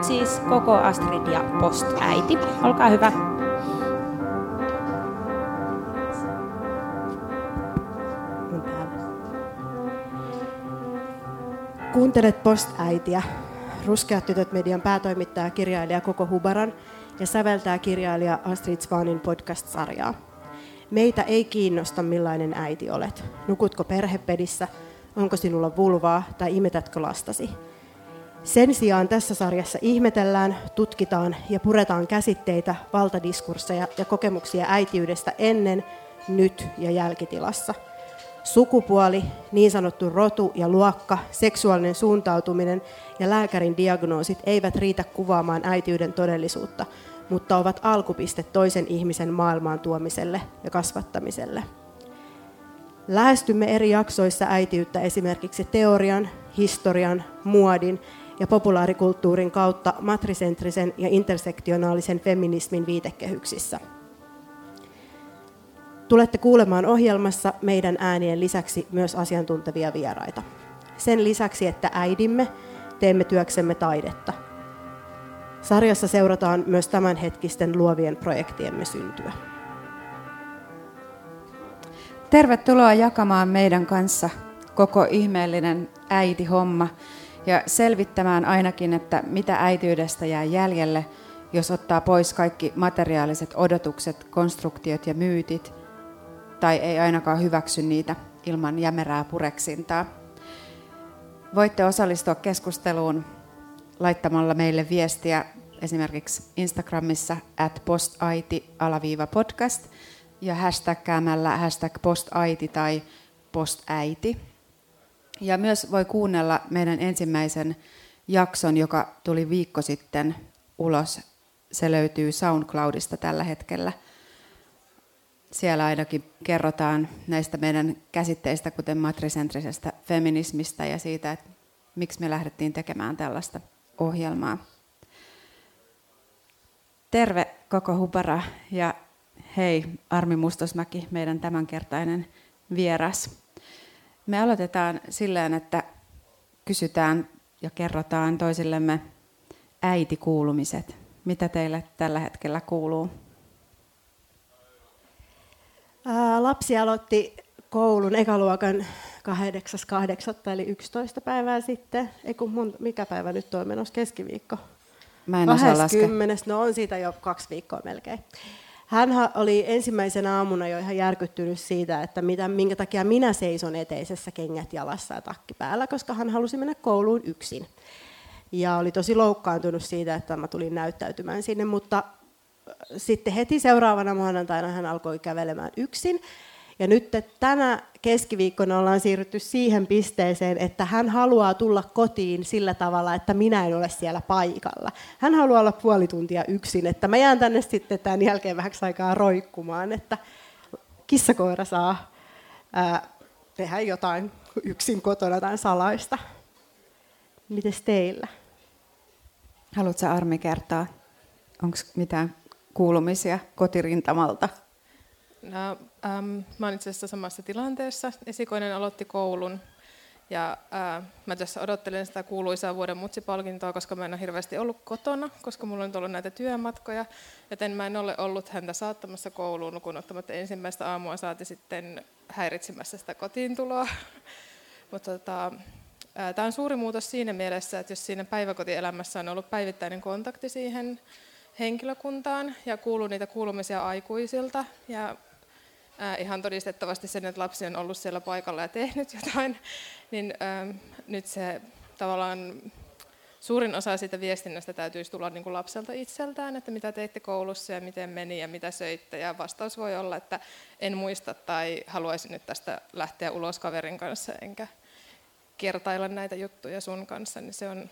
nyt siis koko Astrid ja Post-äiti. Olkaa hyvä. Kuuntelet Post-äitiä. Ruskeat tytöt median päätoimittaja, kirjailija Koko Hubaran ja säveltää kirjailija Astrid Svanin podcast-sarjaa. Meitä ei kiinnosta, millainen äiti olet. Nukutko perhepedissä, onko sinulla vulvaa tai imetätkö lastasi. Sen sijaan tässä sarjassa ihmetellään, tutkitaan ja puretaan käsitteitä, valtadiskursseja ja kokemuksia äitiydestä ennen, nyt ja jälkitilassa. Sukupuoli, niin sanottu rotu ja luokka, seksuaalinen suuntautuminen ja lääkärin diagnoosit eivät riitä kuvaamaan äitiyden todellisuutta, mutta ovat alkupiste toisen ihmisen maailmaan tuomiselle ja kasvattamiselle. Lähestymme eri jaksoissa äitiyttä esimerkiksi teorian, historian, muodin ja populaarikulttuurin kautta matrisentrisen ja intersektionaalisen feminismin viitekehyksissä. Tulette kuulemaan ohjelmassa meidän äänien lisäksi myös asiantuntevia vieraita. Sen lisäksi, että äidimme, teemme työksemme taidetta. Sarjassa seurataan myös tämänhetkisten luovien projektiemme syntyä. Tervetuloa jakamaan meidän kanssa koko ihmeellinen äiti-homma ja selvittämään ainakin, että mitä äitiydestä jää jäljelle, jos ottaa pois kaikki materiaaliset odotukset, konstruktiot ja myytit, tai ei ainakaan hyväksy niitä ilman jämerää pureksintaa. Voitte osallistua keskusteluun laittamalla meille viestiä esimerkiksi Instagramissa at postaiti-podcast ja hashtagkäämällä hashtag postaiti tai postäiti. Ja myös voi kuunnella meidän ensimmäisen jakson, joka tuli viikko sitten ulos. Se löytyy SoundCloudista tällä hetkellä. Siellä ainakin kerrotaan näistä meidän käsitteistä, kuten matrisentrisestä feminismistä ja siitä, että miksi me lähdettiin tekemään tällaista ohjelmaa. Terve koko Hubara ja hei Armi Mustosmäki, meidän tämänkertainen vieras. Me aloitetaan silleen, että kysytään ja kerrotaan toisillemme äitikuulumiset. Mitä teille tällä hetkellä kuuluu? Ää, lapsi aloitti koulun ekaluokan 8.8. eli 11 päivää sitten. Ei kun mun, mikä päivä nyt on menossa keskiviikko? Mä en 20. No on siitä jo kaksi viikkoa melkein. Hän oli ensimmäisenä aamuna jo ihan järkyttynyt siitä, että mitä, minkä takia minä seison eteisessä kengät jalassa ja takki päällä, koska hän halusi mennä kouluun yksin. Ja oli tosi loukkaantunut siitä, että mä tulin näyttäytymään sinne, mutta sitten heti seuraavana maanantaina hän alkoi kävelemään yksin. Ja nyt tänä keskiviikkona ollaan siirrytty siihen pisteeseen, että hän haluaa tulla kotiin sillä tavalla, että minä en ole siellä paikalla. Hän haluaa olla puoli tuntia yksin, että mä jään tänne sitten tämän jälkeen vähäksi aikaa roikkumaan, että kissakoira saa ää, tehdä jotain yksin kotona tai salaista. Mites teillä? Haluatko Armi kertoa, onko mitään kuulumisia kotirintamalta? No, ähm, mä olen itse asiassa samassa tilanteessa. Esikoinen aloitti koulun ja äh, mä tässä odottelen sitä kuuluisaa vuoden mutsipalkintoa, koska mä en ole hirveästi ollut kotona, koska mulla on ollut näitä työmatkoja, joten mä en ole ollut häntä saattamassa kouluun lukuun ottamatta ensimmäistä aamua saati sitten häiritsemässä sitä kotiintuloa. Mutta tota, äh, tämä on suuri muutos siinä mielessä, että jos siinä päiväkotielämässä on ollut päivittäinen kontakti siihen henkilökuntaan ja kuuluu niitä kuulumisia aikuisilta ja ihan todistettavasti sen, että lapsi on ollut siellä paikalla ja tehnyt jotain, niin äh, nyt se tavallaan suurin osa siitä viestinnästä täytyisi tulla niin kuin lapselta itseltään, että mitä teitte koulussa ja miten meni ja mitä söitte. Ja vastaus voi olla, että en muista tai haluaisin nyt tästä lähteä ulos kaverin kanssa enkä kertailla näitä juttuja sun kanssa, niin se on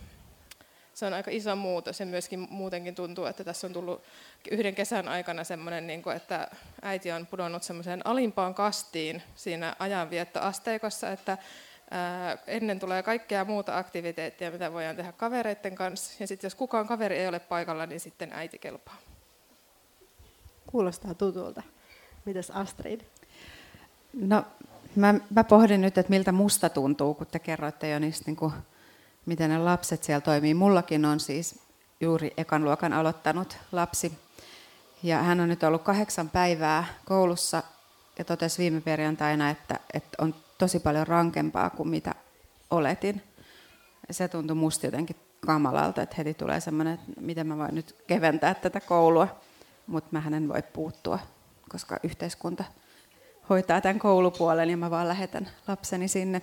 se on aika iso muutos ja myöskin muutenkin tuntuu, että tässä on tullut yhden kesän aikana semmoinen, niin kuin, että äiti on pudonnut semmoiseen alimpaan kastiin siinä ajanviettoasteikossa, että ennen tulee kaikkea muuta aktiviteettia, mitä voidaan tehdä kavereiden kanssa. Ja sitten jos kukaan kaveri ei ole paikalla, niin sitten äiti kelpaa. Kuulostaa tutulta. Mitäs Astrid? No, mä, mä pohdin nyt, että miltä musta tuntuu, kun te kerroitte jo niistä niin kuin miten ne lapset siellä toimii. Mullakin on siis juuri ekan luokan aloittanut lapsi. Ja hän on nyt ollut kahdeksan päivää koulussa ja totesi viime perjantaina, että, että on tosi paljon rankempaa kuin mitä oletin. Se tuntui musta jotenkin kamalalta, että heti tulee semmoinen, että miten mä voin nyt keventää tätä koulua, mutta mä en voi puuttua, koska yhteiskunta hoitaa tämän koulupuolen ja mä vaan lähetän lapseni sinne.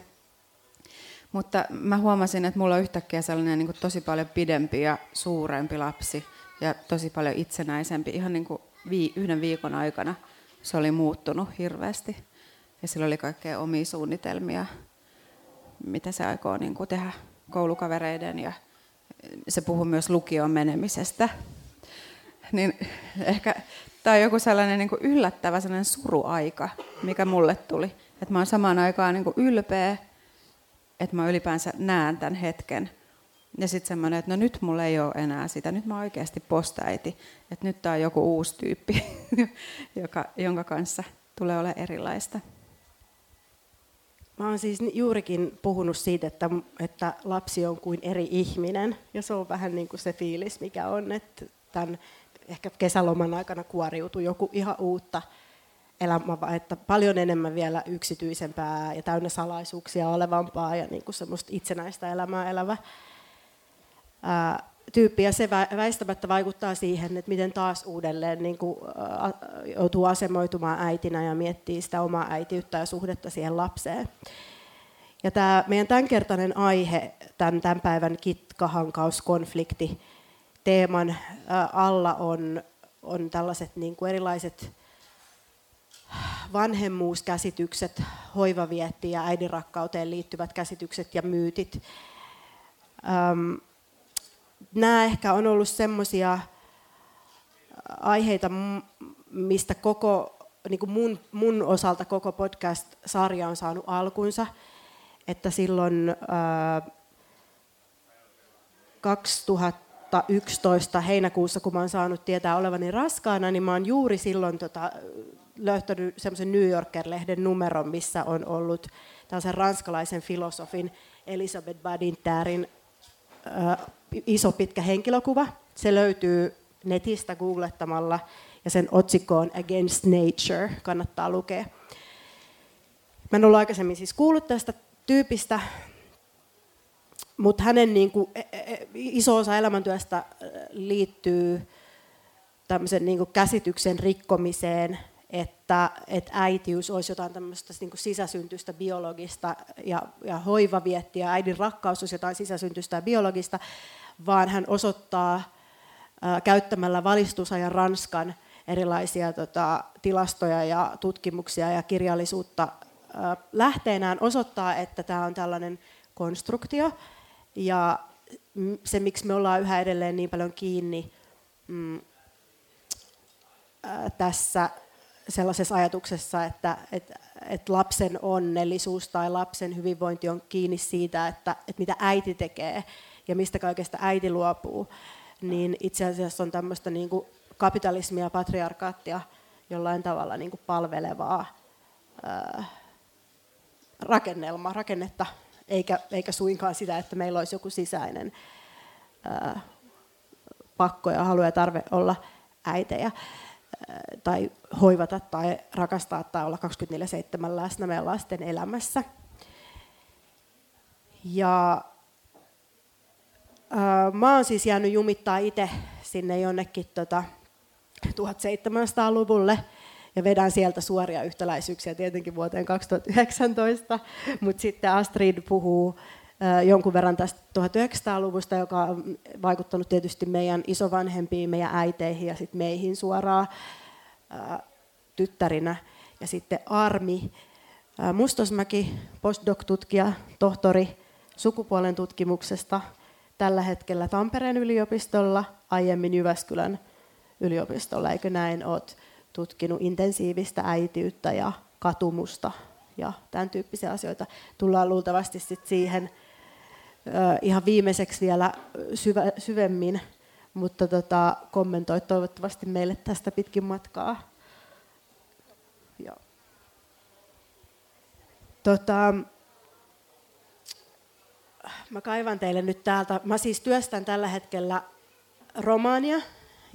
Mutta mä huomasin, että mulla on yhtäkkiä sellainen niin kuin tosi paljon pidempi ja suurempi lapsi ja tosi paljon itsenäisempi. Ihan niin kuin vii, yhden viikon aikana se oli muuttunut hirveästi. Ja sillä oli kaikkea omia suunnitelmia, mitä se aikoo niin kuin tehdä koulukavereiden ja se puhuu myös lukion menemisestä. Niin ehkä tämä on joku sellainen niin kuin yllättävä sellainen suruaika, mikä mulle tuli. Että mä oon samaan aikaan niin kuin ylpeä, että mä ylipäänsä näen tämän hetken. Ja sitten semmoinen, että no nyt mulla ei ole enää sitä, nyt mä oikeasti postaiti. Että nyt tää on joku uusi tyyppi, joka, jonka kanssa tulee olla erilaista. Mä oon siis juurikin puhunut siitä, että, että lapsi on kuin eri ihminen. Ja se on vähän niin kuin se fiilis, mikä on, että tämän ehkä kesäloman aikana kuoriutui joku ihan uutta elämää, että paljon enemmän vielä yksityisempää ja täynnä salaisuuksia olevampaa ja niin kuin semmoista itsenäistä elämää elävä tyyppi. Ja se väistämättä vaikuttaa siihen, että miten taas uudelleen niin kuin, joutuu asemoitumaan äitinä ja miettii sitä omaa äitiyttä ja suhdetta siihen lapseen. Ja tämä meidän tämänkertainen aihe, tämän, tämän päivän kitkahankauskonflikti, teeman alla on, on tällaiset niin kuin erilaiset vanhemmuuskäsitykset, hoivavietti ja äidinrakkauteen liittyvät käsitykset ja myytit. Nämä ehkä on ollut semmoisia aiheita, mistä koko, niin kuin mun, mun osalta koko podcast-sarja on saanut alkunsa. Että silloin äh, 2011 heinäkuussa, kun mä oon saanut tietää olevani raskaana, niin mä oon juuri silloin tota, löytänyt semmoisen New Yorker-lehden numeron, missä on ollut tällaisen ranskalaisen filosofin Elisabeth Badinterin äh, iso pitkä henkilökuva. Se löytyy netistä googlettamalla ja sen otsikko on Against Nature, kannattaa lukea. Mä en ollut aikaisemmin siis kuullut tästä tyypistä, mutta hänen niin kuin, e, e, e, iso osa elämäntyöstä liittyy tämmöisen niin kuin käsityksen rikkomiseen, että, että äitiys olisi jotain tämmöistä niin kuin sisäsyntystä biologista ja, ja hoivavietti ja äidin rakkaus olisi jotain sisäsyntystä ja biologista, vaan hän osoittaa ää, käyttämällä valistusajan Ranskan erilaisia tota, tilastoja ja tutkimuksia ja kirjallisuutta ää, lähteenään osoittaa, että tämä on tällainen konstruktio, ja se, miksi me ollaan yhä edelleen niin paljon kiinni mm, tässä sellaisessa ajatuksessa, että, että, että lapsen onnellisuus tai lapsen hyvinvointi on kiinni siitä, että, että mitä äiti tekee ja mistä kaikesta äiti luopuu, niin itse asiassa on tämmöistä niin kuin kapitalismia ja patriarkaattia jollain tavalla niin kuin palvelevaa ää, rakennelmaa, rakennetta, eikä, eikä suinkaan sitä, että meillä olisi joku sisäinen ää, pakko ja halu ja tarve olla äitejä tai hoivata tai rakastaa tai olla 24-7 läsnä meidän lasten elämässä. Ja ää, mä oon siis jäänyt jumittaa itse sinne jonnekin tota, 1700-luvulle ja vedän sieltä suoria yhtäläisyyksiä tietenkin vuoteen 2019, mutta sitten Astrid puhuu jonkun verran tästä 1900-luvusta, joka on vaikuttanut tietysti meidän isovanhempiin, meidän äiteihin ja sitten meihin suoraan tyttärinä. Ja sitten Armi Mustosmäki, postdoc-tutkija, tohtori sukupuolen tutkimuksesta, tällä hetkellä Tampereen yliopistolla, aiemmin Jyväskylän yliopistolla, eikö näin olet tutkinut intensiivistä äitiyttä ja katumusta ja tämän tyyppisiä asioita. Tullaan luultavasti sit siihen ihan viimeiseksi vielä syvä, syvemmin, mutta tota, kommentoi toivottavasti meille tästä pitkin matkaa. Tota, mä kaivan teille nyt täältä. Mä siis työstän tällä hetkellä romaania,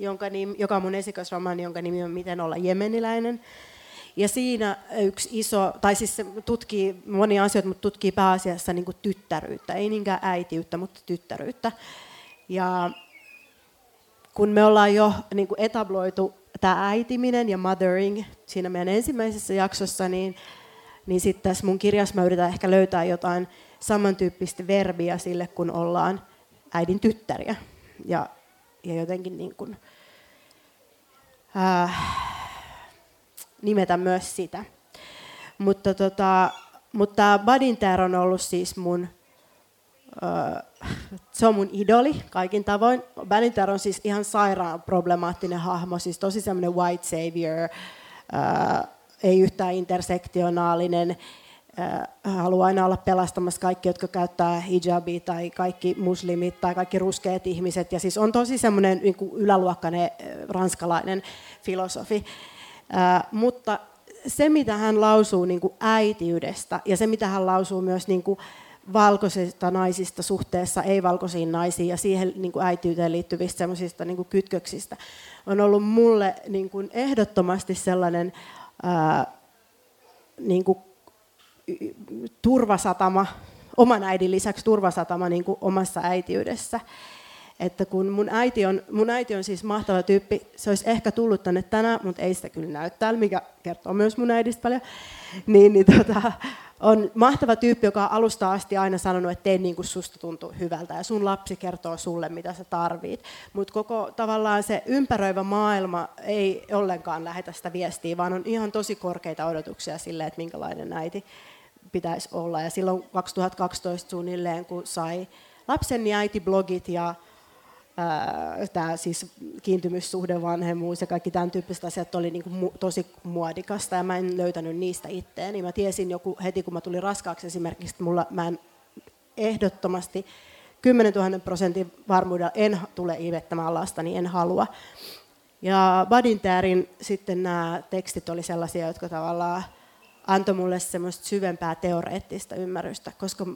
jonka nimi, joka on mun esikoisromaani, jonka nimi on Miten olla jemeniläinen. Ja siinä yksi iso, tai siis se tutkii monia asioita, mutta tutkii pääasiassa niin tyttäryyttä, ei niinkään äitiyttä, mutta tyttäryyttä. Ja kun me ollaan jo niin etabloitu tämä äitiminen ja mothering siinä meidän ensimmäisessä jaksossa, niin, niin sitten tässä mun kirjassa mä yritän ehkä löytää jotain samantyyppistä verbiä sille, kun ollaan äidin tyttäriä. Ja, ja jotenkin niin kuin, äh, nimetä myös sitä. Mutta, tota, mutta Badinter on ollut siis mun, äh, se on mun idoli kaikin tavoin. Badinter on siis ihan sairaan problemaattinen hahmo, siis tosi semmoinen white savior, äh, ei yhtään intersektionaalinen, haluaa aina olla pelastamassa kaikki, jotka käyttää hijabia tai kaikki muslimit tai kaikki ruskeat ihmiset. Ja siis on tosi semmoinen niin yläluokkainen ranskalainen filosofi. mutta se, mitä hän lausuu niin kuin äitiydestä ja se, mitä hän lausuu myös niin kuin valkoisista naisista suhteessa ei-valkoisiin naisiin ja siihen niin kuin äitiyteen liittyvistä semmoisista niin kytköksistä, on ollut mulle niin kuin ehdottomasti sellainen niin kuin turvasatama, oman äidin lisäksi turvasatama niin kuin omassa äitiydessä. Että kun mun äiti, on, mun äiti on siis mahtava tyyppi, se olisi ehkä tullut tänne tänään, mutta ei sitä kyllä näy täällä, mikä kertoo myös mun äidistä paljon. Niin, niin tota, on mahtava tyyppi, joka on alusta asti aina sanonut, että tee niin kuin susta tuntuu hyvältä ja sun lapsi kertoo sulle, mitä sä tarvit. Mutta koko tavallaan se ympäröivä maailma ei ollenkaan lähetä sitä viestiä, vaan on ihan tosi korkeita odotuksia sille, että minkälainen äiti pitäisi olla. Ja silloin 2012 suunnilleen, kun sai lapsen, niin äiti-blogit ja tämä siis kiintymyssuhde, vanhemmuus ja kaikki tämän tyyppiset asiat oli niin mu- tosi muodikasta ja mä en löytänyt niistä itteeni. Mä tiesin joku heti, kun mä tulin raskaaksi esimerkiksi, että mulla, mä en ehdottomasti 10 000 prosentin varmuudella en tule imettämään lasta, niin en halua. Ja Badinterin sitten nämä tekstit oli sellaisia, jotka tavallaan antoi mulle semmoista syvempää teoreettista ymmärrystä, koska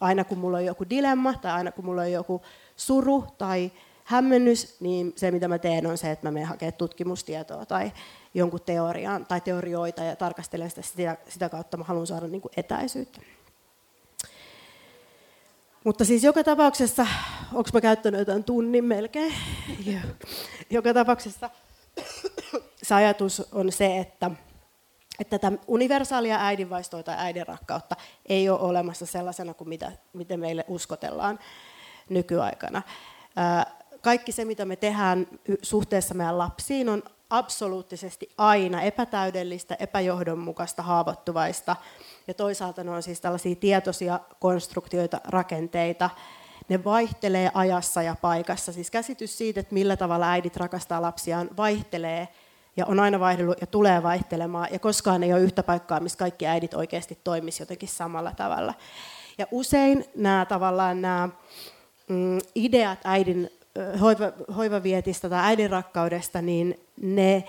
aina kun mulla on joku dilemma tai aina kun mulla on joku suru tai hämmennys, niin se mitä mä teen on se, että mä menen hakemaan tutkimustietoa tai jonkun teorian tai teorioita ja tarkastelen sitä, sitä, sitä kautta mä haluan saada niin kuin etäisyyttä. Mutta siis joka tapauksessa, onko mä käyttänyt jotain tunnin melkein? joka tapauksessa se ajatus on se, että että tätä universaalia äidinvaistoa tai äidin rakkautta ei ole olemassa sellaisena kuin mitä, miten meille uskotellaan nykyaikana. Kaikki se, mitä me tehdään suhteessa meidän lapsiin, on absoluuttisesti aina epätäydellistä, epäjohdonmukaista, haavoittuvaista. Ja toisaalta ne on siis tällaisia tietoisia konstruktioita, rakenteita. Ne vaihtelee ajassa ja paikassa. Siis käsitys siitä, että millä tavalla äidit rakastaa lapsiaan, vaihtelee – ja on aina vaihdellut ja tulee vaihtelemaan, ja koskaan ei ole yhtä paikkaa, missä kaikki äidit oikeasti toimisi jotenkin samalla tavalla. Ja usein nämä tavallaan nämä mm, ideat äidin hoiva, hoivavietistä tai äidin rakkaudesta, niin ne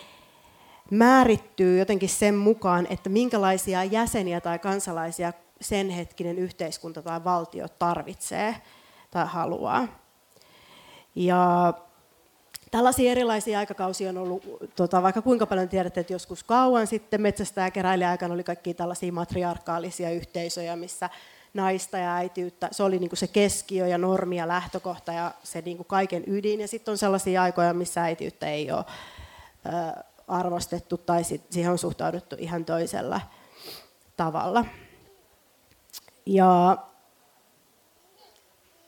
määrittyy jotenkin sen mukaan, että minkälaisia jäseniä tai kansalaisia sen hetkinen yhteiskunta tai valtio tarvitsee tai haluaa. Ja Tällaisia erilaisia aikakausia on ollut, tota, vaikka kuinka paljon tiedätte, että joskus kauan sitten metsästä ja aikana oli kaikki tällaisia matriarkaalisia yhteisöjä, missä naista ja äitiyttä, se oli niin kuin se keskiö ja normi ja lähtökohta ja se niin kuin kaiken ydin. Ja sitten on sellaisia aikoja, missä äitiyttä ei ole ö, arvostettu tai sit siihen on suhtauduttu ihan toisella tavalla. Ja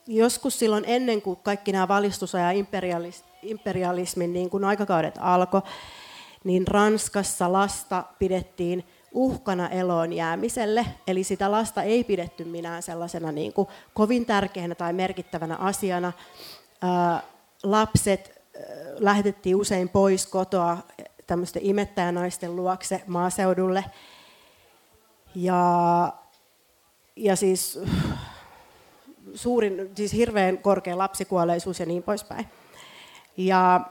joskus silloin ennen kuin kaikki nämä valistusajan imperialist, imperialismin niin kuin aikakaudet alkoi, niin Ranskassa lasta pidettiin uhkana eloon jäämiselle, eli sitä lasta ei pidetty minään sellaisena niin kuin kovin tärkeänä tai merkittävänä asiana. lapset lähetettiin usein pois kotoa tämmöisten imettäjänaisten luokse maaseudulle. Ja, ja siis suurin, siis hirveän korkea lapsikuolleisuus ja niin poispäin. Ja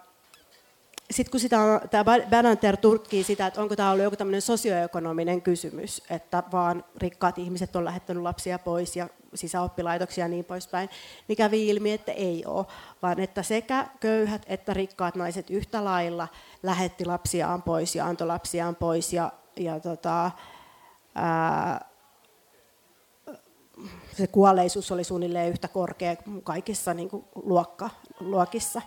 sitten kun sitä on, tämä Bananter tutkii sitä, että onko tämä ollut joku tämmöinen sosioekonominen kysymys, että vaan rikkaat ihmiset on lähettänyt lapsia pois ja sisäoppilaitoksia ja niin poispäin, niin kävi ilmi, että ei ole, vaan että sekä köyhät että rikkaat naiset yhtä lailla lähetti lapsiaan pois ja antoi lapsiaan pois ja, ja tota, ää, se kuolleisuus oli suunnilleen yhtä korkea kaikissa niin kuin luokka, luokissa.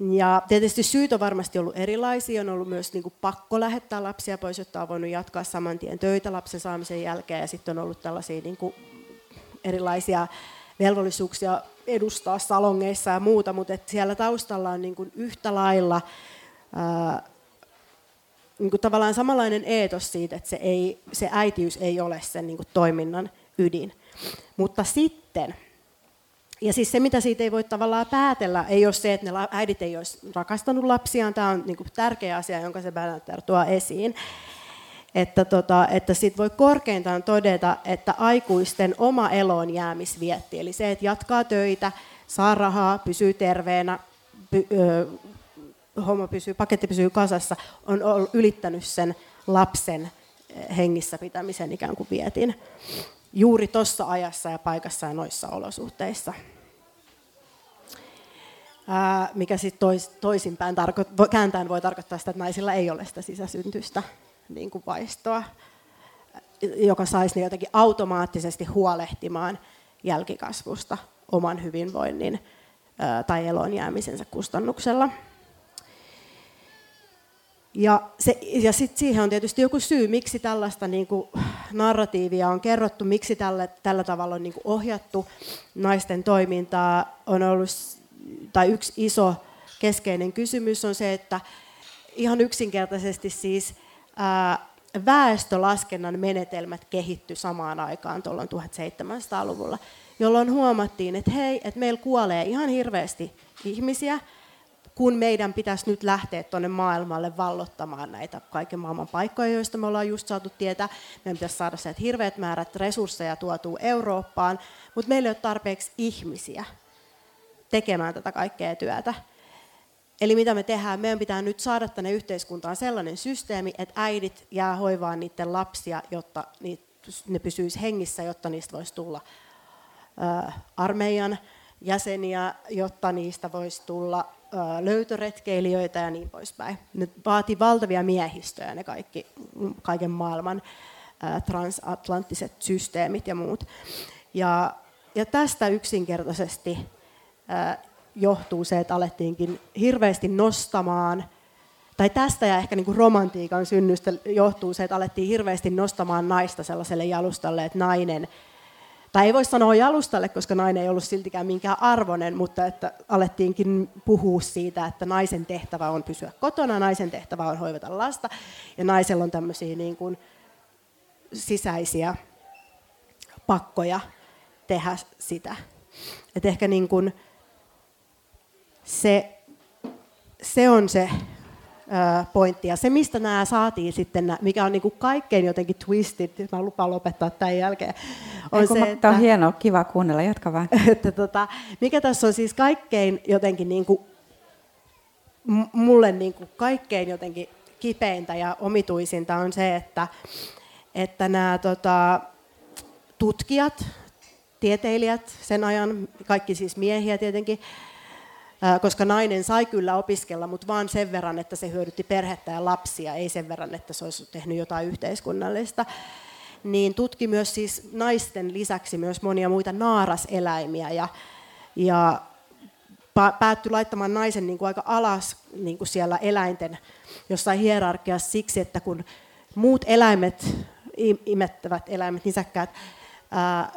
Ja tietysti syyt on varmasti ollut erilaisia. On ollut myös niin kuin pakko lähettää lapsia pois, jotta on voinut jatkaa saman tien töitä lapsen saamisen jälkeen. Ja sitten on ollut tällaisia niin kuin erilaisia velvollisuuksia edustaa salongeissa ja muuta, mutta että siellä taustalla on niin kuin yhtä lailla ää, niin kuin tavallaan samanlainen eetos siitä, että se, ei, se äitiys ei ole sen niin kuin toiminnan ydin. Mutta sitten ja siis se, mitä siitä ei voi tavallaan päätellä, ei ole se, että ne äidit ei olisi rakastanut lapsiaan. Tämä on niin kuin tärkeä asia, jonka se Bannater tuo esiin. Että, tota, että sit voi korkeintaan todeta, että aikuisten oma eloon jäämisvietti, eli se, että jatkaa töitä, saa rahaa, pysyy terveenä, py, ö, homma pysyy, paketti pysyy kasassa, on ylittänyt sen lapsen hengissä pitämisen ikään kuin vietin juuri tuossa ajassa ja paikassa ja noissa olosuhteissa. Mikä sitten tois, toisinpäin tarko- kääntäen voi tarkoittaa sitä, että naisilla ei ole sitä sisäsyntystä niin kuin vaistoa, joka saisi ne jotenkin automaattisesti huolehtimaan jälkikasvusta oman hyvinvoinnin tai elon jäämisensä kustannuksella. Ja, se, ja sit siihen on tietysti joku syy, miksi tällaista niin kuin, narratiivia on kerrottu, miksi tällä, tällä tavalla on niin kuin, ohjattu naisten toimintaa. On ollut, tai yksi iso keskeinen kysymys on se, että ihan yksinkertaisesti siis ää, väestölaskennan menetelmät kehittyi samaan aikaan tuolloin 1700-luvulla, jolloin huomattiin, että hei, että meillä kuolee ihan hirveästi ihmisiä, kun meidän pitäisi nyt lähteä tuonne maailmalle vallottamaan näitä kaiken maailman paikkoja, joista me ollaan just saatu tietää. Meidän pitäisi saada sieltä hirveät määrät resursseja tuotua Eurooppaan, mutta meillä ei ole tarpeeksi ihmisiä tekemään tätä kaikkea työtä. Eli mitä me tehdään? Meidän pitää nyt saada tänne yhteiskuntaan sellainen systeemi, että äidit jää hoivaan niiden lapsia, jotta ne pysyisi hengissä, jotta niistä voisi tulla armeijan jäseniä, jotta niistä voisi tulla löytöretkeilijöitä ja niin poispäin. Ne vaati valtavia miehistöjä, ne kaikki, kaiken maailman transatlanttiset systeemit ja muut. Ja, ja tästä yksinkertaisesti johtuu se, että alettiinkin hirveästi nostamaan, tai tästä ja ehkä niin kuin romantiikan synnystä johtuu se, että alettiin hirveästi nostamaan naista sellaiselle jalustalle, että nainen tai ei voi sanoa jalustalle, koska nainen ei ollut siltikään minkään arvoinen, mutta että alettiinkin puhua siitä, että naisen tehtävä on pysyä kotona, naisen tehtävä on hoivata lasta, ja naisella on tämmöisiä niin kuin sisäisiä pakkoja tehdä sitä. Et ehkä niin kuin se, se on se pointti. Ja se, mistä nämä saatiin sitten, mikä on niin kuin kaikkein jotenkin twisted, mä lupaan lopettaa tämän jälkeen, on se, että... Tämä on hienoa, kiva kuunnella, jatka vaan. Että tota, mikä tässä on siis kaikkein jotenkin niin kuin, mulle niin kuin kaikkein jotenkin kipeintä ja omituisinta on se, että, että nämä tota, tutkijat, tieteilijät sen ajan, kaikki siis miehiä tietenkin, koska nainen sai kyllä opiskella, mutta vain sen verran, että se hyödytti perhettä ja lapsia, ei sen verran, että se olisi tehnyt jotain yhteiskunnallista. Niin tutki myös siis naisten lisäksi myös monia muita naaraseläimiä ja, ja päättyi laittamaan naisen niin kuin aika alas niin kuin siellä eläinten jossain hierarkiassa siksi, että kun muut eläimet, imettävät eläimet, nisäkkäät, ää,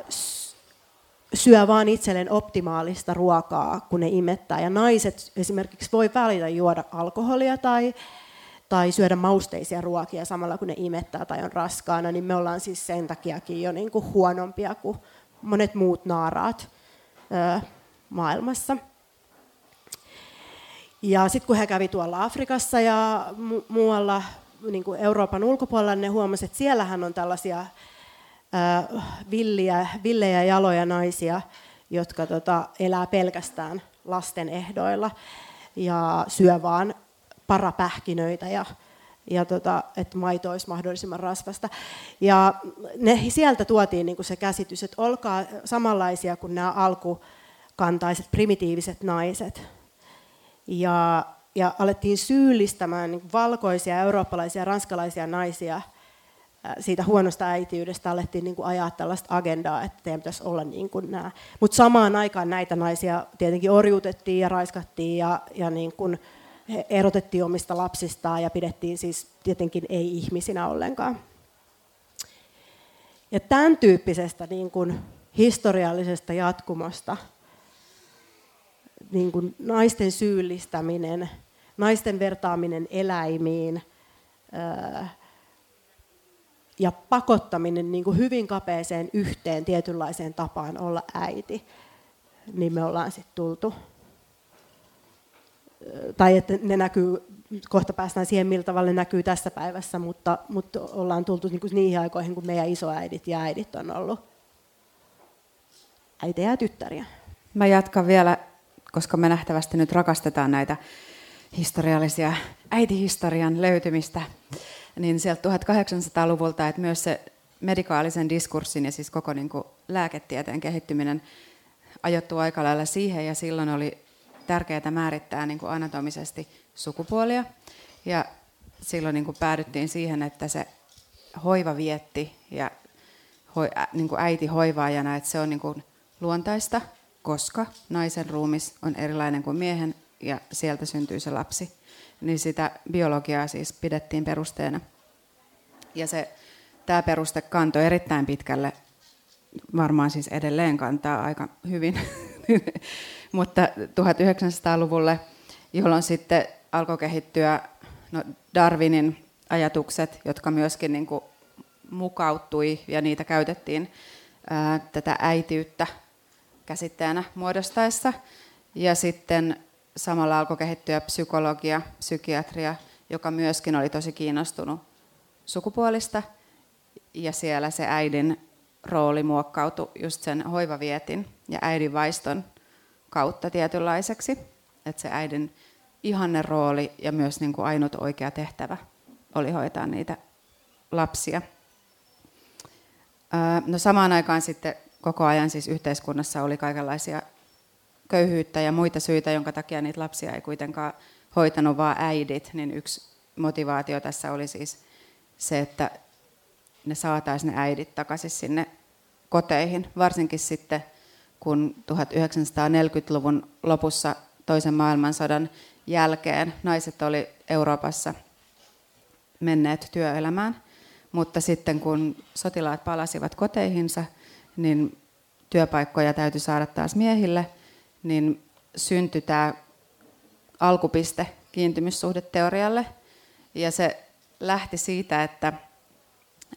syö vain itselleen optimaalista ruokaa, kun ne imettää. Ja naiset esimerkiksi voi välillä juoda alkoholia tai, tai syödä mausteisia ruokia samalla kun ne imettää tai on raskaana, niin me ollaan siis sen takiakin jo niin kuin huonompia kuin monet muut naaraat ö, maailmassa. Ja sitten kun he kävi tuolla Afrikassa ja mu- muualla niin kuin Euroopan ulkopuolella, ne huomasivat, että siellähän on tällaisia villiä, villejä jaloja naisia, jotka tota, elää pelkästään lasten ehdoilla. ja syö vaan parapähkinöitä ja, ja tota, että maito olisi mahdollisimman rasvasta. Ja ne, sieltä tuotiin niin kuin se käsitys, että olkaa samanlaisia kuin nämä alkukantaiset primitiiviset naiset. Ja, ja alettiin syyllistämään niin valkoisia eurooppalaisia ja ranskalaisia naisia – siitä huonosta äitiydestä alettiin niin kuin ajaa tällaista agendaa, että teidän pitäisi olla niin kuin nämä. Mutta samaan aikaan näitä naisia tietenkin orjuutettiin ja raiskattiin ja, ja niin kuin erotettiin omista lapsistaan ja pidettiin siis tietenkin ei-ihmisinä ollenkaan. Ja tämän tyyppisestä niin kuin historiallisesta jatkumosta, niin kuin naisten syyllistäminen, naisten vertaaminen eläimiin, ja pakottaminen niin kuin hyvin kapeeseen yhteen tietynlaiseen tapaan olla äiti, niin me ollaan sitten tultu. Tai että ne näkyy, kohta päästään siihen, millä tavalla ne näkyy tässä päivässä, mutta, mutta ollaan tultu niin kuin niihin aikoihin, kun meidän isoäidit ja äidit on ollut äitejä ja tyttäriä. Mä jatkan vielä, koska me nähtävästi nyt rakastetaan näitä historiallisia äitihistorian löytymistä niin sieltä 1800-luvulta, että myös se medikaalisen diskurssin ja siis koko niin kuin lääketieteen kehittyminen ajoittuu aika lailla siihen, ja silloin oli tärkeää määrittää niin kuin anatomisesti sukupuolia, ja silloin niin kuin päädyttiin siihen, että se hoiva vietti ja hoi, ä, niin kuin äiti hoivaajana, että se on niin kuin luontaista, koska naisen ruumis on erilainen kuin miehen, ja sieltä syntyy se lapsi niin sitä biologiaa siis pidettiin perusteena. Ja se, tämä peruste kantoi erittäin pitkälle, varmaan siis edelleen kantaa aika hyvin, mutta 1900-luvulle, jolloin sitten alkoi kehittyä no Darwinin ajatukset, jotka myöskin niin kuin mukauttui ja niitä käytettiin ää, tätä äitiyttä käsitteenä muodostaessa. Ja sitten samalla alkoi kehittyä psykologia, psykiatria, joka myöskin oli tosi kiinnostunut sukupuolista. Ja siellä se äidin rooli muokkautui just sen hoivavietin ja äidin vaiston kautta tietynlaiseksi. Että se äidin ihanne rooli ja myös niin kuin ainut oikea tehtävä oli hoitaa niitä lapsia. No samaan aikaan sitten koko ajan siis yhteiskunnassa oli kaikenlaisia köyhyyttä ja muita syitä, jonka takia niitä lapsia ei kuitenkaan hoitanut vaan äidit, niin yksi motivaatio tässä oli siis se, että ne saataisiin ne äidit takaisin sinne koteihin, varsinkin sitten kun 1940-luvun lopussa toisen maailmansodan jälkeen naiset oli Euroopassa menneet työelämään, mutta sitten kun sotilaat palasivat koteihinsa, niin työpaikkoja täytyy saada taas miehille – niin syntyi tämä alkupiste kiintymyssuhdeteorialle. Ja se lähti siitä, että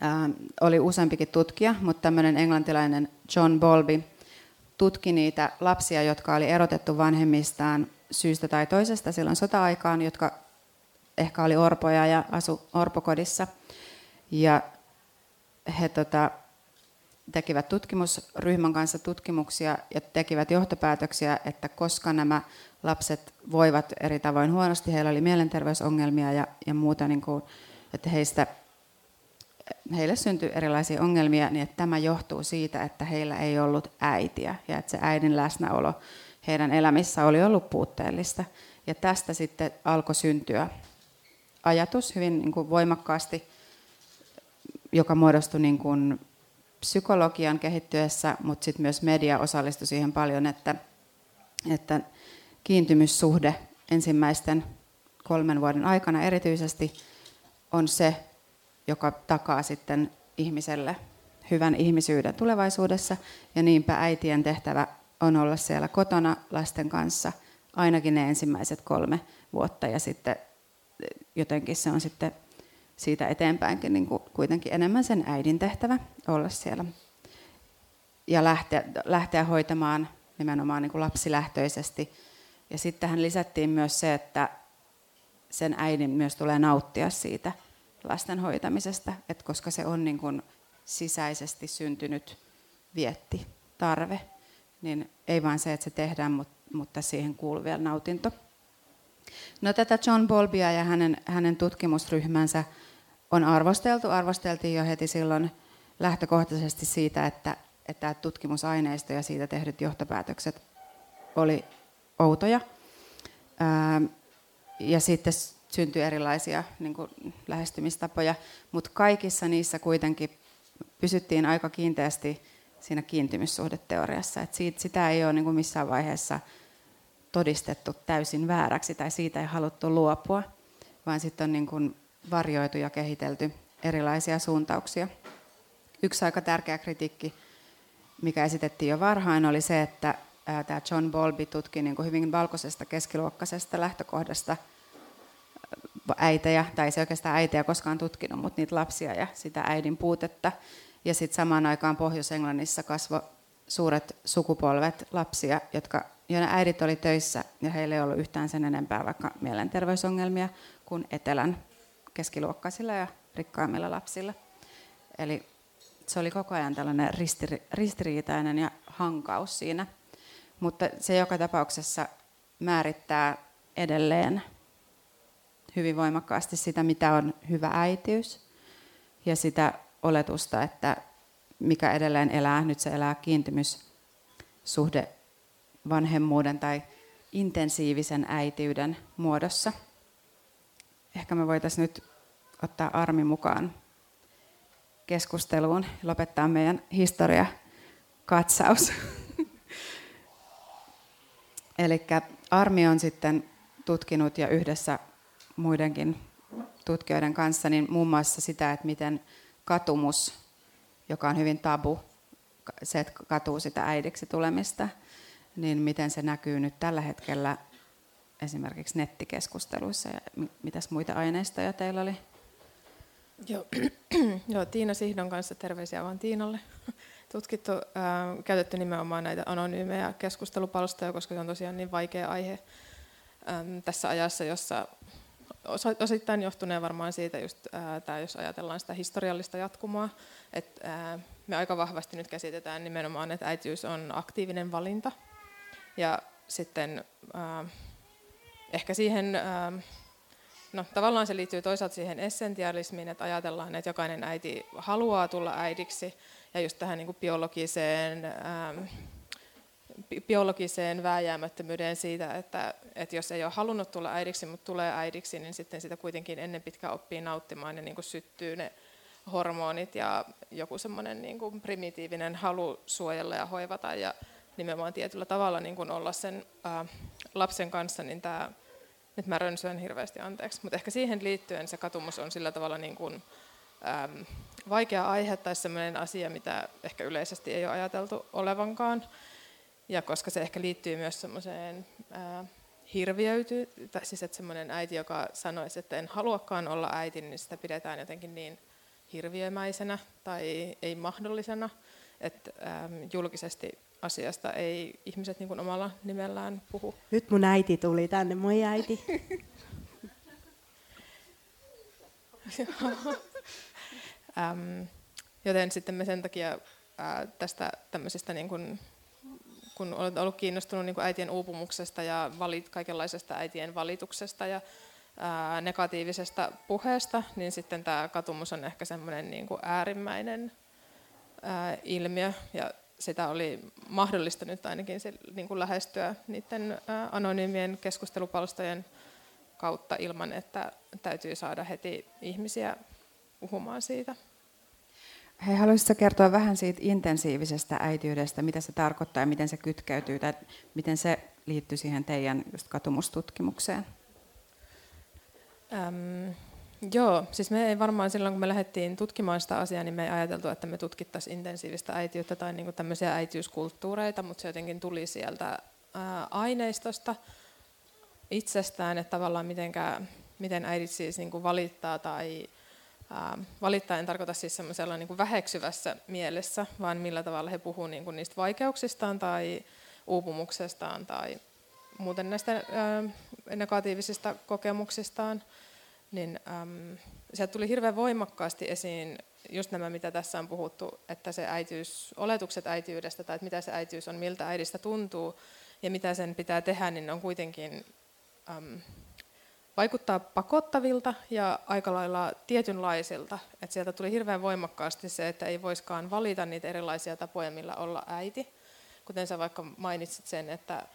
ää, oli useampikin tutkija, mutta tämmöinen englantilainen John Bolby tutki niitä lapsia, jotka oli erotettu vanhemmistaan syystä tai toisesta silloin sota-aikaan, jotka ehkä oli orpoja ja asu orpokodissa. Ja he tota, tekivät tutkimusryhmän kanssa tutkimuksia ja tekivät johtopäätöksiä, että koska nämä lapset voivat eri tavoin huonosti, heillä oli mielenterveysongelmia ja, ja muuta, niin kuin, että heistä, heille syntyi erilaisia ongelmia, niin että tämä johtuu siitä, että heillä ei ollut äitiä ja että se äidin läsnäolo heidän elämissä oli ollut puutteellista. Ja tästä sitten alkoi syntyä ajatus hyvin niin kuin voimakkaasti, joka muodostui niin kuin psykologian kehittyessä, mutta sitten myös media osallistui siihen paljon, että, että kiintymyssuhde ensimmäisten kolmen vuoden aikana erityisesti on se, joka takaa sitten ihmiselle hyvän ihmisyyden tulevaisuudessa. Ja niinpä äitien tehtävä on olla siellä kotona lasten kanssa ainakin ne ensimmäiset kolme vuotta ja sitten jotenkin se on sitten siitä eteenpäinkin niin kuin kuitenkin enemmän sen äidin tehtävä olla siellä ja lähteä, lähteä hoitamaan nimenomaan niin kuin lapsilähtöisesti. Ja sitten tähän lisättiin myös se, että sen äidin myös tulee nauttia siitä lasten hoitamisesta, että koska se on niin kuin sisäisesti syntynyt vietti, tarve, niin ei vain se, että se tehdään, mutta siihen kuuluu vielä nautinto. No tätä John Bolbia ja hänen, hänen tutkimusryhmänsä on arvosteltu. Arvosteltiin jo heti silloin lähtökohtaisesti siitä, että, että tutkimusaineisto ja siitä tehdyt johtopäätökset oli outoja. ja sitten syntyi erilaisia niin kuin, lähestymistapoja, mutta kaikissa niissä kuitenkin pysyttiin aika kiinteästi siinä kiintymyssuhdeteoriassa. Et siitä, sitä ei ole niin kuin missään vaiheessa todistettu täysin vääräksi tai siitä ei haluttu luopua, vaan sitten on niin kuin varjoitu ja kehitelty erilaisia suuntauksia. Yksi aika tärkeä kritiikki, mikä esitettiin jo varhain, oli se, että tämä John Bolby tutki niin kuin hyvin valkoisesta keskiluokkaisesta lähtökohdasta äitejä, tai se oikeastaan äitejä koskaan tutkinut, mutta niitä lapsia ja sitä äidin puutetta. Ja sitten samaan aikaan Pohjois-Englannissa kasvoi suuret sukupolvet lapsia, jotka, joiden äidit oli töissä ja heillä ei ollut yhtään sen enempää vaikka mielenterveysongelmia kuin etelän keskiluokkaisilla ja rikkaimmilla lapsilla. Eli se oli koko ajan tällainen ristiri, ristiriitainen ja hankaus siinä. Mutta se joka tapauksessa määrittää edelleen hyvin voimakkaasti sitä, mitä on hyvä äitiys ja sitä oletusta, että mikä edelleen elää, nyt se elää kiintymyssuhde vanhemmuuden tai intensiivisen äitiyden muodossa. Ehkä me voitaisiin nyt ottaa Armi mukaan keskusteluun ja lopettaa meidän historiakatsaus. Eli Armi on sitten tutkinut ja yhdessä muidenkin tutkijoiden kanssa niin muun muassa sitä, että miten katumus, joka on hyvin tabu, se, että katuu sitä äidiksi tulemista, niin miten se näkyy nyt tällä hetkellä esimerkiksi nettikeskusteluissa ja mitäs muita aineistoja teillä oli? Joo, Joo Tiina Sihdon kanssa terveisiä vaan Tiinalle. Tutkittu, äh, käytetty nimenomaan näitä anonyymejä keskustelupalstoja, koska se on tosiaan niin vaikea aihe ähm, tässä ajassa, jossa osittain johtuneen varmaan siitä, just, ää, tää, jos ajatellaan sitä historiallista jatkumoa, että me aika vahvasti nyt käsitetään nimenomaan, että äitiys on aktiivinen valinta. Ja sitten ää, ehkä siihen, ää, no tavallaan se liittyy toisaalta siihen essentialismiin, että ajatellaan, että jokainen äiti haluaa tulla äidiksi, ja just tähän niin kuin biologiseen ää, biologiseen vääjäämättömyyteen siitä, että, että jos ei ole halunnut tulla äidiksi, mutta tulee äidiksi, niin sitten sitä kuitenkin ennen pitkään oppii nauttimaan ja niin kuin syttyy ne hormonit ja joku semmoinen niin kuin primitiivinen halu suojella ja hoivata ja nimenomaan tietyllä tavalla niin kuin olla sen ää, lapsen kanssa, niin tämä, nyt mä rönsyän hirveästi anteeksi, mutta ehkä siihen liittyen se katumus on sillä tavalla niin kuin, äm, vaikea aihe tai sellainen asia, mitä ehkä yleisesti ei ole ajateltu olevankaan. Ja koska se ehkä liittyy myös semmoiseen hirviöity, tai siis että semmoinen äiti, joka sanoisi, että en haluakaan olla äiti, niin sitä pidetään jotenkin niin hirviömäisenä tai ei mahdollisena, että julkisesti asiasta ei ihmiset niin kuin omalla nimellään puhu. Nyt mun äiti tuli tänne, moi äiti. ähm, joten sitten me sen takia äh, tästä tämmöisestä niin kuin kun olet ollut kiinnostunut niin kuin äitien uupumuksesta ja valit, kaikenlaisesta äitien valituksesta ja ää, negatiivisesta puheesta, niin sitten tämä katumus on ehkä semmoinen niin äärimmäinen ää, ilmiö ja sitä oli mahdollista nyt ainakin se, niin kuin lähestyä niiden anonyymien keskustelupalstojen kautta ilman, että täytyy saada heti ihmisiä puhumaan siitä. Hei, haluaisitko kertoa vähän siitä intensiivisestä äitiydestä, mitä se tarkoittaa ja miten se kytkeytyy, tai miten se liittyy siihen teidän just katumustutkimukseen? Öm, joo, siis me ei varmaan silloin, kun me lähdettiin tutkimaan sitä asiaa, niin me ei ajateltu, että me tutkittaisiin intensiivistä äitiyttä tai niinku tämmöisiä äitiyskulttuureita, mutta se jotenkin tuli sieltä ää, aineistosta itsestään, että tavallaan mitenkä, miten äidit siis niinku valittaa tai valittaa en tarkoita siis semmoisella niin väheksyvässä mielessä, vaan millä tavalla he puhuvat niin niistä vaikeuksistaan tai uupumuksestaan tai muuten näistä ää, negatiivisista kokemuksistaan, niin äm, sieltä tuli hirveän voimakkaasti esiin just nämä, mitä tässä on puhuttu, että se äitiys, oletukset äitiydestä tai että mitä se äitiys on, miltä äidistä tuntuu ja mitä sen pitää tehdä, niin on kuitenkin äm, vaikuttaa pakottavilta ja aika lailla tietynlaisilta. Et sieltä tuli hirveän voimakkaasti se, että ei voiskaan valita niitä erilaisia tapoja, millä olla äiti. Kuten sä vaikka mainitsit sen, että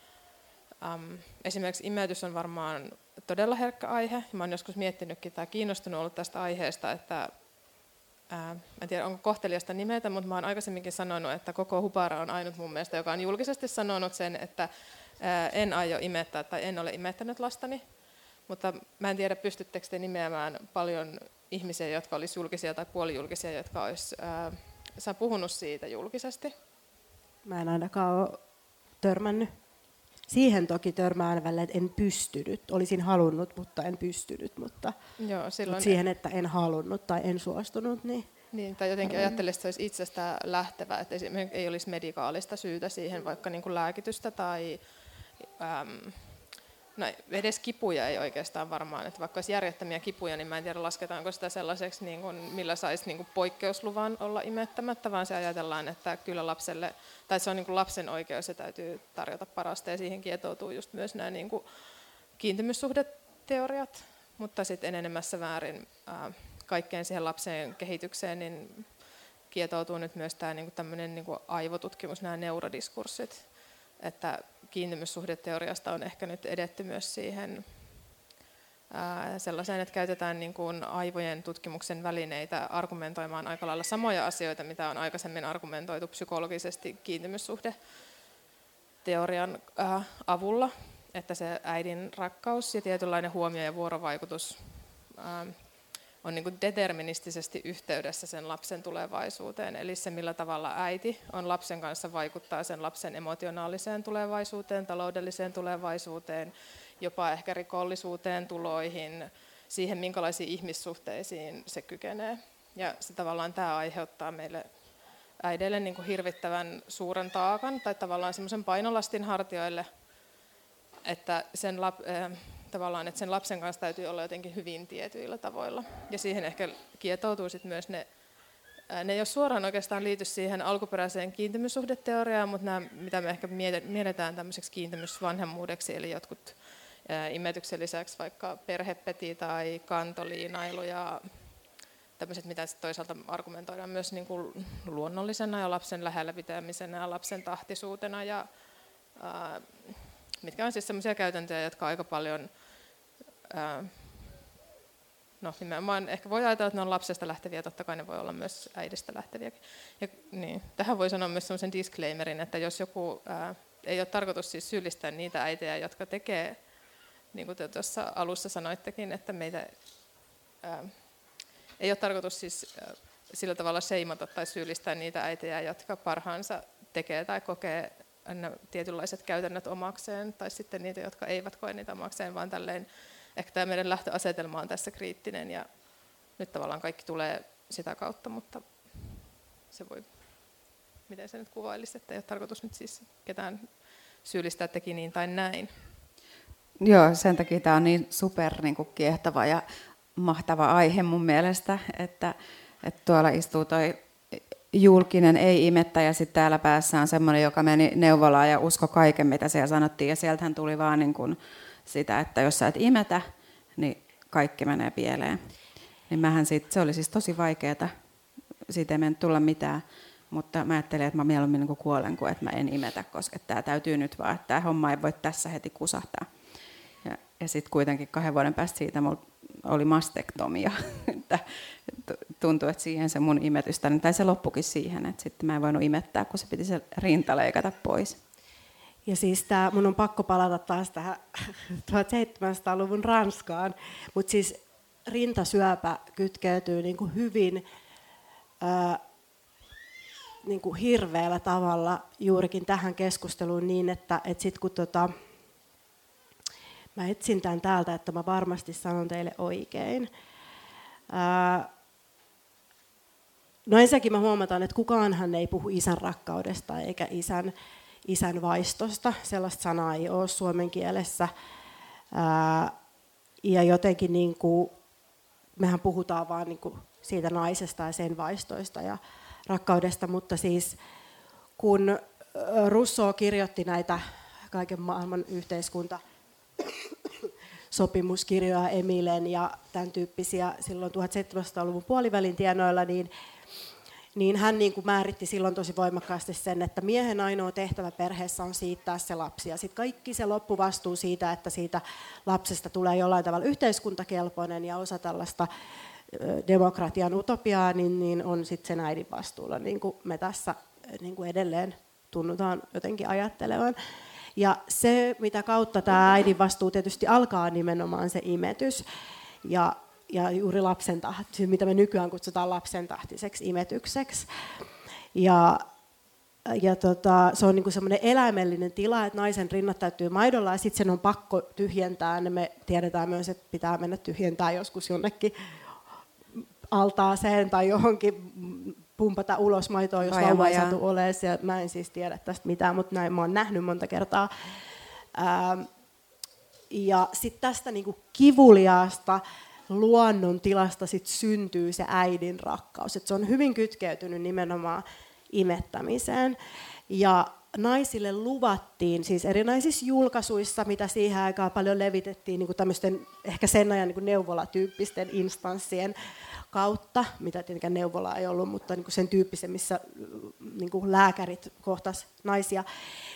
äm, esimerkiksi imetys on varmaan todella herkkä aihe. Mä oon joskus miettinytkin tai kiinnostunut ollut tästä aiheesta, että ää, en tiedä onko kohteliasta nimetä, mutta mä oon aikaisemminkin sanonut, että koko Hupara on ainut mun mielestä, joka on julkisesti sanonut sen, että ää, en aio imettää tai en ole imettänyt lastani. Mutta mä en tiedä, pystyttekö te nimeämään paljon ihmisiä, jotka olisi julkisia tai puolijulkisia, jotka olisi ää, puhunut siitä julkisesti? Mä en ainakaan ole törmännyt. Siihen toki törmään välillä, että en pystynyt. Olisin halunnut, mutta en pystynyt. Mutta, Joo, silloin mutta siihen, että en halunnut tai en suostunut, niin... Niin, tai jotenkin ajattelisin, että se olisi itsestä lähtevä, että ei olisi medikaalista syytä siihen, vaikka niin kuin lääkitystä tai äm, No edes kipuja ei oikeastaan varmaan, että vaikka olisi järjettömiä kipuja, niin mä en tiedä lasketaanko sitä sellaiseksi, niin kuin, millä saisi niin kuin poikkeusluvan olla imettämättä, vaan se ajatellaan, että kyllä lapselle, tai se on niin kuin lapsen oikeus, se täytyy tarjota parasta, ja siihen kietoutuu just myös nämä niin kuin kiintymyssuhdeteoriat, mutta sitten enenemässä väärin ää, kaikkeen siihen lapsen kehitykseen, niin kietoutuu nyt myös tämä niin kuin tämmöinen niin kuin aivotutkimus, nämä neurodiskurssit, että kiintymyssuhdeteoriasta on ehkä nyt edetty myös siihen sellaiseen, että käytetään niin kuin aivojen tutkimuksen välineitä argumentoimaan aika lailla samoja asioita, mitä on aikaisemmin argumentoitu psykologisesti kiintymyssuhdeteorian avulla, että se äidin rakkaus ja tietynlainen huomio ja vuorovaikutus on niin kuin deterministisesti yhteydessä sen lapsen tulevaisuuteen. Eli se, millä tavalla äiti on lapsen kanssa, vaikuttaa sen lapsen emotionaaliseen tulevaisuuteen, taloudelliseen tulevaisuuteen, jopa ehkä rikollisuuteen, tuloihin, siihen, minkälaisiin ihmissuhteisiin se kykenee. Ja se tavallaan tämä aiheuttaa meille äideille niin kuin hirvittävän suuren taakan tai tavallaan semmoisen painolastin hartioille, että sen lap, tavallaan, että sen lapsen kanssa täytyy olla jotenkin hyvin tietyillä tavoilla. Ja siihen ehkä kietoutuu sit myös ne, ne ei ole suoraan oikeastaan liity siihen alkuperäiseen kiintymyssuhdeteoriaan, mutta nämä, mitä me ehkä mietitään tämmöiseksi kiintymysvanhemmuudeksi, eli jotkut imetyksen lisäksi vaikka perhepeti tai kantoliinailu ja tämmöiset, mitä toisaalta argumentoidaan myös niin kuin luonnollisena ja lapsen lähellä pitämisenä ja lapsen tahtisuutena ja ää, mitkä on siis sellaisia käytäntöjä, jotka aika paljon no nimenomaan ehkä voi ajatella, että ne on lapsesta lähteviä, totta kai ne voi olla myös äidistä lähteviä. Ja, niin, tähän voi sanoa myös sellaisen disclaimerin, että jos joku, ää, ei ole tarkoitus siis syyllistää niitä äitejä, jotka tekee, niin kuin te tuossa alussa sanoittekin, että meitä ää, ei ole tarkoitus siis ää, sillä tavalla seimata tai syyllistää niitä äitejä, jotka parhaansa tekee tai kokee tietynlaiset käytännöt omakseen, tai sitten niitä, jotka eivät koe niitä omakseen, vaan tälleen ehkä tämä meidän lähtöasetelma on tässä kriittinen ja nyt tavallaan kaikki tulee sitä kautta, mutta se voi, miten se nyt kuvailisi, että ei ole tarkoitus nyt siis ketään syyllistää teki niin tai näin. Joo, sen takia tämä on niin super niin kuin kiehtova ja mahtava aihe mun mielestä, että, että tuolla istuu toi julkinen ei-imettä ja sitten täällä päässä on semmoinen, joka meni neuvolaan ja usko kaiken, mitä siellä sanottiin ja sieltähän tuli vaan niin kuin sitä, että jos sä et imetä, niin kaikki menee pieleen. Niin mähän sit, se oli siis tosi vaikeaa, siitä ei mennyt tulla mitään, mutta mä ajattelin, että mä mieluummin niin kuolen kuin että mä en imetä, koska tämä täytyy nyt vaan, että tämä homma ei voi tässä heti kusahtaa. Ja, ja sitten kuitenkin kahden vuoden päästä siitä mulla oli mastektomia, että tuntui, että siihen se mun imetystä, tai se loppukin siihen, että sitten mä en voinut imettää, kun se piti se rinta leikata pois. Ja siis tää, mun on pakko palata taas tähän 1700-luvun Ranskaan, mutta siis rintasyöpä kytkeytyy niin kuin hyvin ää, niin kuin hirveällä tavalla juurikin tähän keskusteluun niin, että et sit kun tota, mä etsin tämän täältä, että mä varmasti sanon teille oikein. Ää, no ensinnäkin mä huomataan, että kukaanhan ei puhu isän rakkaudesta eikä isän isän vaistosta. Sellaista sanaa ei ole suomen kielessä. ja jotenkin niin kuin, mehän puhutaan vaan niin kuin siitä naisesta ja sen vaistoista ja rakkaudesta, mutta siis kun Russo kirjoitti näitä kaiken maailman yhteiskunta sopimuskirjoja Emilen ja tämän tyyppisiä silloin 1700-luvun puolivälin tienoilla, niin niin hän niin kuin määritti silloin tosi voimakkaasti sen, että miehen ainoa tehtävä perheessä on siittää se lapsi. Ja sitten kaikki se loppuvastuu siitä, että siitä lapsesta tulee jollain tavalla yhteiskuntakelpoinen ja osa tällaista demokratian utopiaa, niin, niin on sitten sen äidin vastuulla, niin kuin me tässä niin kuin edelleen tunnutaan jotenkin ajattelevan. Ja se, mitä kautta tämä äidin vastuu tietysti alkaa nimenomaan se imetys. Ja ja juuri lapsen tahti, mitä me nykyään kutsutaan lapsen tahtiseksi imetykseksi. Ja, ja tota, se on niinku semmoinen eläimellinen tila, että naisen rinnat täytyy maidolla ja sitten sen on pakko tyhjentää. Ja me tiedetään myös, että pitää mennä tyhjentää joskus jonnekin altaaseen tai johonkin pumpata ulos maitoa, jos vauva ei satu olemaan. Ja mä en siis tiedä tästä mitään, mutta näin mä oon nähnyt monta kertaa. Ää, ja sitten tästä niinku kivuliaasta luonnon tilasta sit syntyy se äidin rakkaus. Et se on hyvin kytkeytynyt nimenomaan imettämiseen. Ja naisille luvattiin, siis erinäisissä julkaisuissa, mitä siihen aikaan paljon levitettiin niin kuin ehkä sen ajan niin neuvolatyyppisten instanssien kautta, mitä tietenkään neuvola ei ollut, mutta niin sen tyyppisen, missä niin lääkärit kohtas naisia,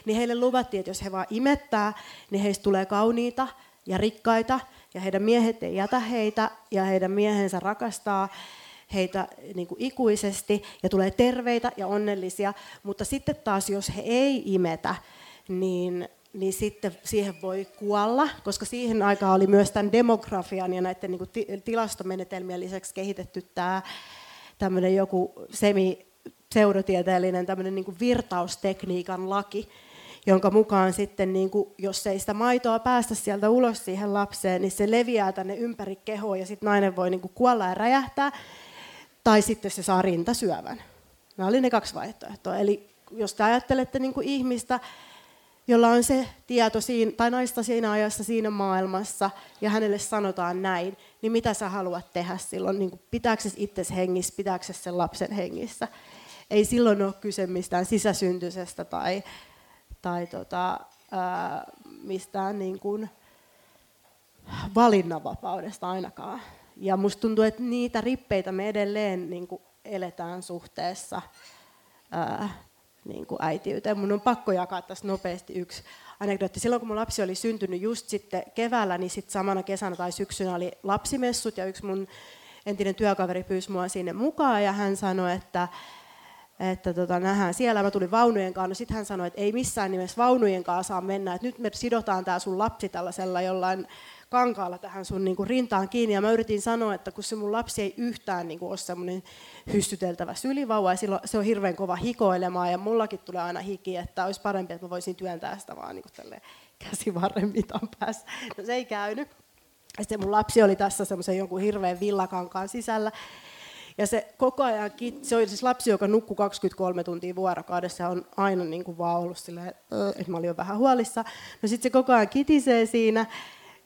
niin heille luvattiin, että jos he vaan imettää, niin heistä tulee kauniita ja rikkaita, ja heidän miehet ei jätä heitä ja heidän miehensä rakastaa heitä niin kuin ikuisesti ja tulee terveitä ja onnellisia, mutta sitten taas jos he ei imetä, niin, niin sitten siihen voi kuolla, koska siihen aikaan oli myös tämän demografian ja näiden niin kuin tilastomenetelmien lisäksi kehitetty tämä tämmöinen joku semi pseudotieteellinen tämmöinen niin virtaustekniikan laki, jonka mukaan sitten, niin kuin, jos ei sitä maitoa päästä sieltä ulos siihen lapseen, niin se leviää tänne ympäri kehoa ja sitten nainen voi niin kuin, kuolla ja räjähtää, tai sitten se saa rintasyövän. Nämä oli ne kaksi vaihtoehtoa. Eli jos te ajattelette niin kuin ihmistä, jolla on se tieto siinä, tai naista siinä ajassa siinä maailmassa, ja hänelle sanotaan näin, niin mitä sä haluat tehdä silloin? Niin kuin pitääkö se itsesi hengissä, pitääkö se sen lapsen hengissä? Ei silloin ole kyse mistään sisäsyntyisestä tai tai tota, ää, mistään niin kuin valinnanvapaudesta ainakaan. Ja musta tuntuu, että niitä rippeitä me edelleen niin kuin eletään suhteessa ää, niin kuin äitiyteen. Mun on pakko jakaa tässä nopeasti yksi anekdootti. Silloin kun mun lapsi oli syntynyt just sitten keväällä, niin sitten samana kesänä tai syksynä oli lapsimessut ja yksi mun entinen työkaveri pyysi mua sinne mukaan ja hän sanoi, että että tota, nähdään siellä. Mä tulin vaunujen kanssa, no sitten hän sanoi, että ei missään nimessä vaunujen kanssa saa mennä, että nyt me sidotaan tämä sun lapsi tällaisella jollain kankaalla tähän sun niin kuin, rintaan kiinni. Ja mä yritin sanoa, että kun se mun lapsi ei yhtään niin kuin, ole semmoinen hystyteltävä sylivauva, ja silloin se on hirveän kova hikoilemaan, ja mullakin tulee aina hiki, että olisi parempi, että mä voisin työntää sitä vaan niin kuin, käsivarren mitan päässä. No se ei käynyt. Ja sitten mun lapsi oli tässä semmoisen jonkun hirveän villakankaan sisällä. Ja se koko ajan, se oli siis lapsi, joka nukkui 23 tuntia vuorokaudessa, on aina niin kuin vaan ollut silleen, että mä olin jo vähän huolissa. No sitten se koko ajan kitisee siinä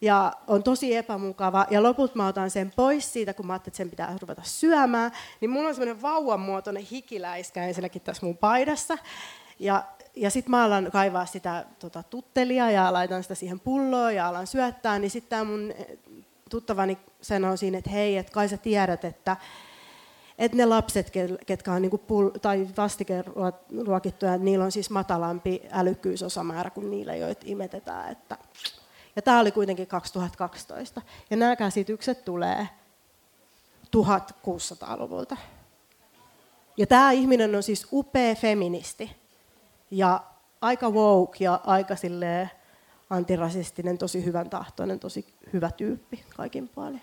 ja on tosi epämukava. Ja loput mä otan sen pois siitä, kun mä ajattelin, että sen pitää ruveta syömään. Niin mulla on semmoinen vauvan muotoinen hikiläiskä ensinnäkin tässä mun paidassa. Ja, ja sitten mä alan kaivaa sitä tota, tuttelia ja laitan sitä siihen pulloon ja alan syöttää. Niin sitten tämä mun tuttavani sanoo siinä, että hei, että kai sä tiedät, että että ne lapset, ketkä on niinku pul- tai vastikeruokittuja, niillä on siis matalampi älykkyysosamäärä kuin niillä, joita imetetään. Että. Ja tämä oli kuitenkin 2012. Ja nämä käsitykset tulee 1600-luvulta. Ja tämä ihminen on siis upea feministi ja aika woke ja aika antirasistinen, tosi hyvän tahtoinen, tosi hyvä tyyppi kaikin puolin.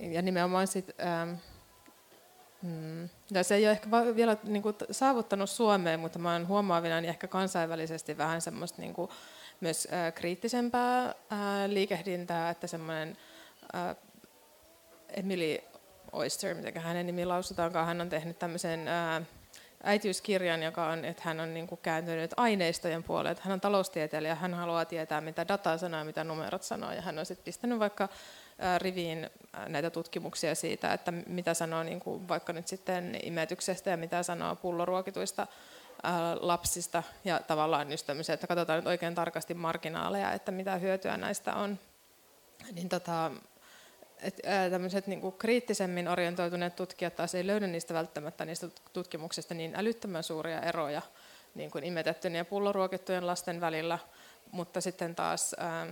Ja nimenomaan sit, ähm, mm, ja se ei ole ehkä vielä niin kuin, saavuttanut Suomeen, mutta mä oon huomaavina niin ehkä kansainvälisesti vähän semmoista niin kuin, myös äh, kriittisempää äh, liikehdintää, että semmoinen äh, Emily Oyster, miten hänen nimi lausutaankaan, hän on tehnyt tämmöisen äh, äitiyskirjan, joka on, että hän on niin kuin kääntynyt aineistojen puolelle. Että hän on taloustieteilijä, hän haluaa tietää, mitä data sanoo mitä numerot sanoo. Ja hän on sitten pistänyt vaikka riviin näitä tutkimuksia siitä, että mitä sanoo niin kuin vaikka nyt sitten imetyksestä ja mitä sanoo pulloruokituista lapsista ja tavallaan just että katsotaan nyt oikein tarkasti marginaaleja, että mitä hyötyä näistä on. Niin tota, et, ää, tämmöiset niin kriittisemmin orientoituneet tutkijat taas ei löydä niistä välttämättä niistä tutkimuksista niin älyttömän suuria eroja niin kuin imetettyjen ja pulloruokittujen lasten välillä, mutta sitten taas ää,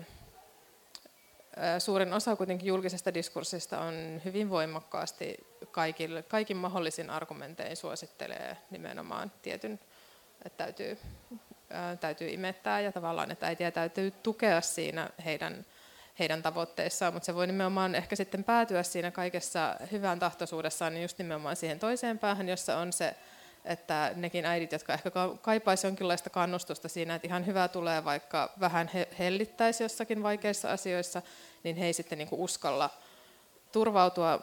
suurin osa kuitenkin julkisesta diskurssista on hyvin voimakkaasti kaikille, kaikin mahdollisin argumentein suosittelee nimenomaan tietyn, että täytyy, täytyy imettää ja tavallaan, että äitiä täytyy tukea siinä heidän, heidän tavoitteissaan, mutta se voi nimenomaan ehkä sitten päätyä siinä kaikessa hyvän tahtoisuudessaan niin just nimenomaan siihen toiseen päähän, jossa on se että nekin äidit, jotka ehkä kaipaisi jonkinlaista kannustusta siinä, että ihan hyvä tulee, vaikka vähän hellittäisi jossakin vaikeissa asioissa, niin he ei sitten niin kuin uskalla turvautua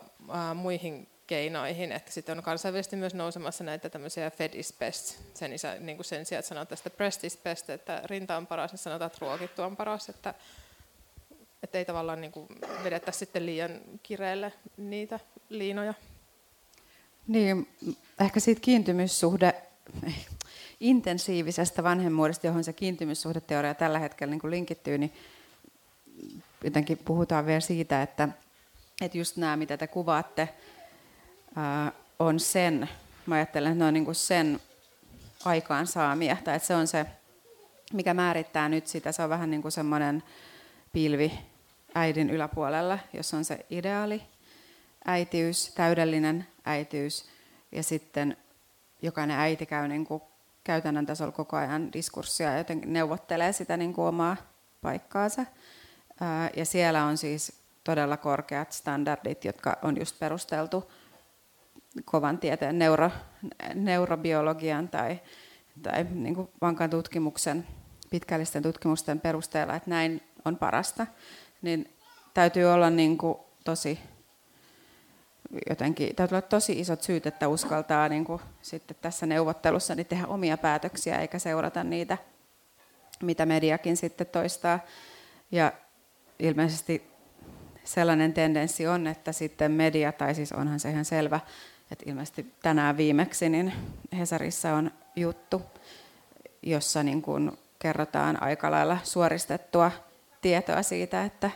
muihin keinoihin, että sitten on kansainvälisesti myös nousemassa näitä tämmöisiä fed is best, sen, isä, niin kuin sen sijaan, että sanotaan, että breast is best, että rinta on paras, niin sanotaan, että ruokittu on paras, että, että ei tavallaan niin kuin vedetä sitten liian kireelle niitä liinoja. Niin, ehkä siitä kiintymyssuhde, intensiivisestä vanhemmuudesta, johon se kiintymyssuhdeteoria tällä hetkellä niin linkittyy, niin jotenkin puhutaan vielä siitä, että, että just nämä, mitä te kuvaatte, on sen, mä ajattelen, että ne on niin kuin sen aikaansaamia, tai että se on se, mikä määrittää nyt sitä, se on vähän niin kuin semmoinen pilvi äidin yläpuolella, jos on se ideaali äitiys, täydellinen äitiys, ja sitten jokainen äiti käy niin kuin käytännön tasolla koko ajan diskurssia ja jotenkin neuvottelee sitä niin kuin omaa paikkaansa. Ja siellä on siis todella korkeat standardit, jotka on just perusteltu kovan tieteen neuro, neurobiologian tai, tai niin kuin vankan tutkimuksen, pitkällisten tutkimusten perusteella, että näin on parasta, niin täytyy olla niin kuin tosi jotenkin, täytyy olla tosi isot syyt, että uskaltaa niin kuin sitten tässä neuvottelussa niin tehdä omia päätöksiä eikä seurata niitä, mitä mediakin sitten toistaa. Ja ilmeisesti sellainen tendenssi on, että sitten media, tai siis onhan se ihan selvä, että ilmeisesti tänään viimeksi niin Hesarissa on juttu, jossa niin kuin kerrotaan aika lailla suoristettua tietoa siitä, että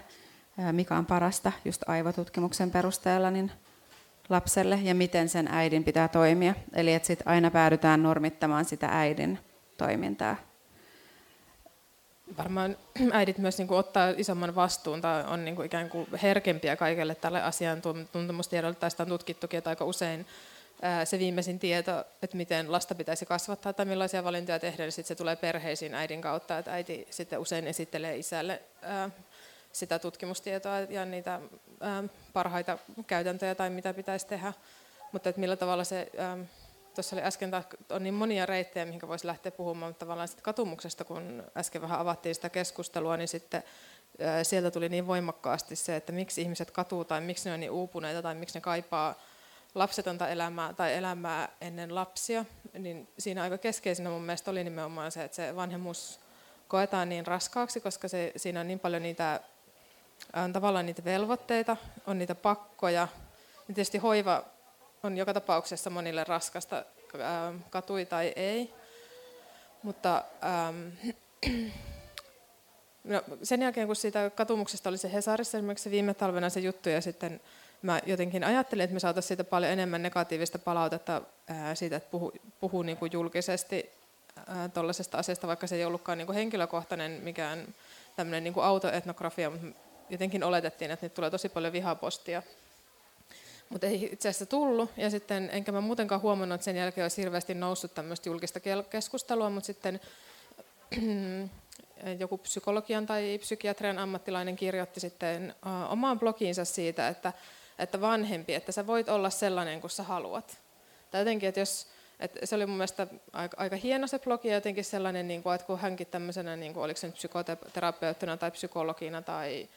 mikä on parasta just aivotutkimuksen perusteella niin lapselle ja miten sen äidin pitää toimia. Eli että sit aina päädytään normittamaan sitä äidin toimintaa. Varmaan äidit myös niin kuin ottaa isomman vastuun tai on niin kuin ikään kuin herkempiä kaikelle tälle asiantuntemustiedolle, tai sitä on tutkittukin, että aika usein se viimeisin tieto, että miten lasta pitäisi kasvattaa tai millaisia valintoja tehdä, niin sitten se tulee perheisiin äidin kautta, että äiti sitten usein esittelee isälle sitä tutkimustietoa ja niitä parhaita käytäntöjä tai mitä pitäisi tehdä. Mutta että millä tavalla se, tuossa oli äsken, on niin monia reittejä, mihin voisi lähteä puhumaan, mutta tavallaan sitten katumuksesta, kun äsken vähän avattiin sitä keskustelua, niin sitten sieltä tuli niin voimakkaasti se, että miksi ihmiset katuu tai miksi ne on niin uupuneita tai miksi ne kaipaa lapsetonta elämää tai elämää ennen lapsia, niin siinä aika keskeisenä mun mielestä oli nimenomaan se, että se vanhemmuus koetaan niin raskaaksi, koska se, siinä on niin paljon niitä on tavallaan niitä velvoitteita, on niitä pakkoja. Ja tietysti hoiva on joka tapauksessa monille raskasta, katui tai ei. Mutta ähm, no, sen jälkeen, kun siitä katumuksesta oli se Hesarissa esimerkiksi viime talvena se juttu, ja sitten mä jotenkin ajattelin, että me saataisiin siitä paljon enemmän negatiivista palautetta ää, siitä, että puhuu, puhuu niin kuin julkisesti tuollaisesta asiasta, vaikka se ei ollutkaan niin kuin henkilökohtainen mikään tämmöinen niin autoetnografia, mutta jotenkin oletettiin, että nyt tulee tosi paljon vihapostia. Mutta ei itse asiassa tullut, ja sitten enkä mä muutenkaan huomannut, että sen jälkeen olisi hirveästi noussut tämmöistä julkista keskustelua, mutta sitten joku psykologian tai psykiatrian ammattilainen kirjoitti sitten omaan blogiinsa siitä, että, että vanhempi, että sä voit olla sellainen kuin sä haluat. Tai jotenkin, että jos, että se oli mun mielestä aika, aika hieno se blogi, jotenkin sellainen, niin kuin, että kun hänkin tämmöisenä, niin kuin, oliko se nyt psykoterapeuttina tai psykologina tai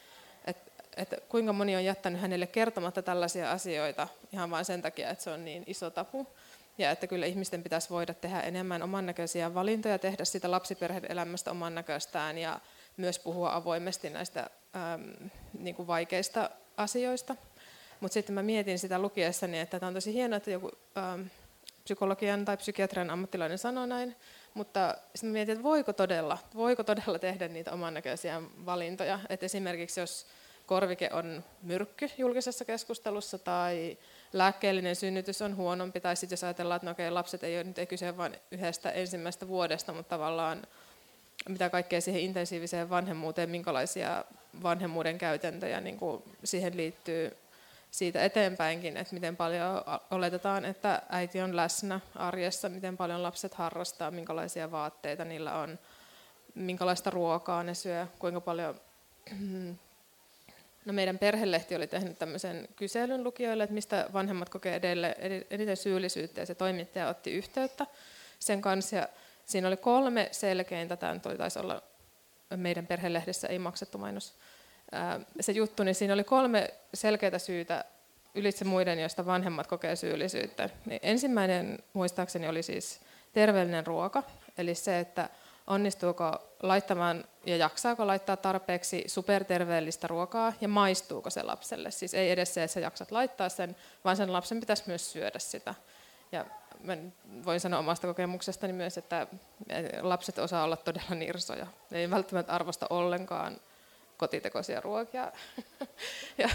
että kuinka moni on jättänyt hänelle kertomatta tällaisia asioita ihan vain sen takia, että se on niin iso tapu. Ja että kyllä ihmisten pitäisi voida tehdä enemmän oman näköisiä valintoja, tehdä sitä lapsiperheen elämästä oman näköistään ja myös puhua avoimesti näistä äm, niin kuin vaikeista asioista. Mutta sitten mä mietin sitä lukiessani, että tämä on tosi hienoa, että joku äm, psykologian tai psykiatrian ammattilainen sanoo näin, mutta sitten mietin, että voiko todella, voiko todella tehdä niitä oman näköisiä valintoja. Et esimerkiksi jos korvike on myrkky julkisessa keskustelussa tai lääkkeellinen synnytys on huonompi, tai sitten jos ajatellaan, että no okei, lapset ei ole nyt ei kyse vain yhdestä ensimmäisestä vuodesta, mutta tavallaan mitä kaikkea siihen intensiiviseen vanhemmuuteen, minkälaisia vanhemmuuden käytäntöjä niin kuin siihen liittyy siitä eteenpäinkin, että miten paljon oletetaan, että äiti on läsnä arjessa, miten paljon lapset harrastaa, minkälaisia vaatteita niillä on, minkälaista ruokaa ne syö, kuinka paljon... No meidän perhelehti oli tehnyt tämmöisen kyselyn lukijoille, että mistä vanhemmat kokee edelleen eniten syyllisyyttä, ja se toimittaja otti yhteyttä sen kanssa, ja siinä oli kolme selkeintä, tämä taisi olla meidän perhelehdessä ei maksettu mainos, se juttu, niin siinä oli kolme selkeää syytä ylitse muiden, joista vanhemmat kokee syyllisyyttä. Niin ensimmäinen muistaakseni oli siis terveellinen ruoka, eli se, että onnistuuko laittamaan ja jaksaako laittaa tarpeeksi superterveellistä ruokaa ja maistuuko se lapselle. Siis ei edes se, että sä jaksat laittaa sen, vaan sen lapsen pitäisi myös syödä sitä. Ja mä voin sanoa omasta kokemuksestani myös, että lapset osaa olla todella nirsoja. Ne ei välttämättä arvosta ollenkaan kotitekoisia ruokia. ja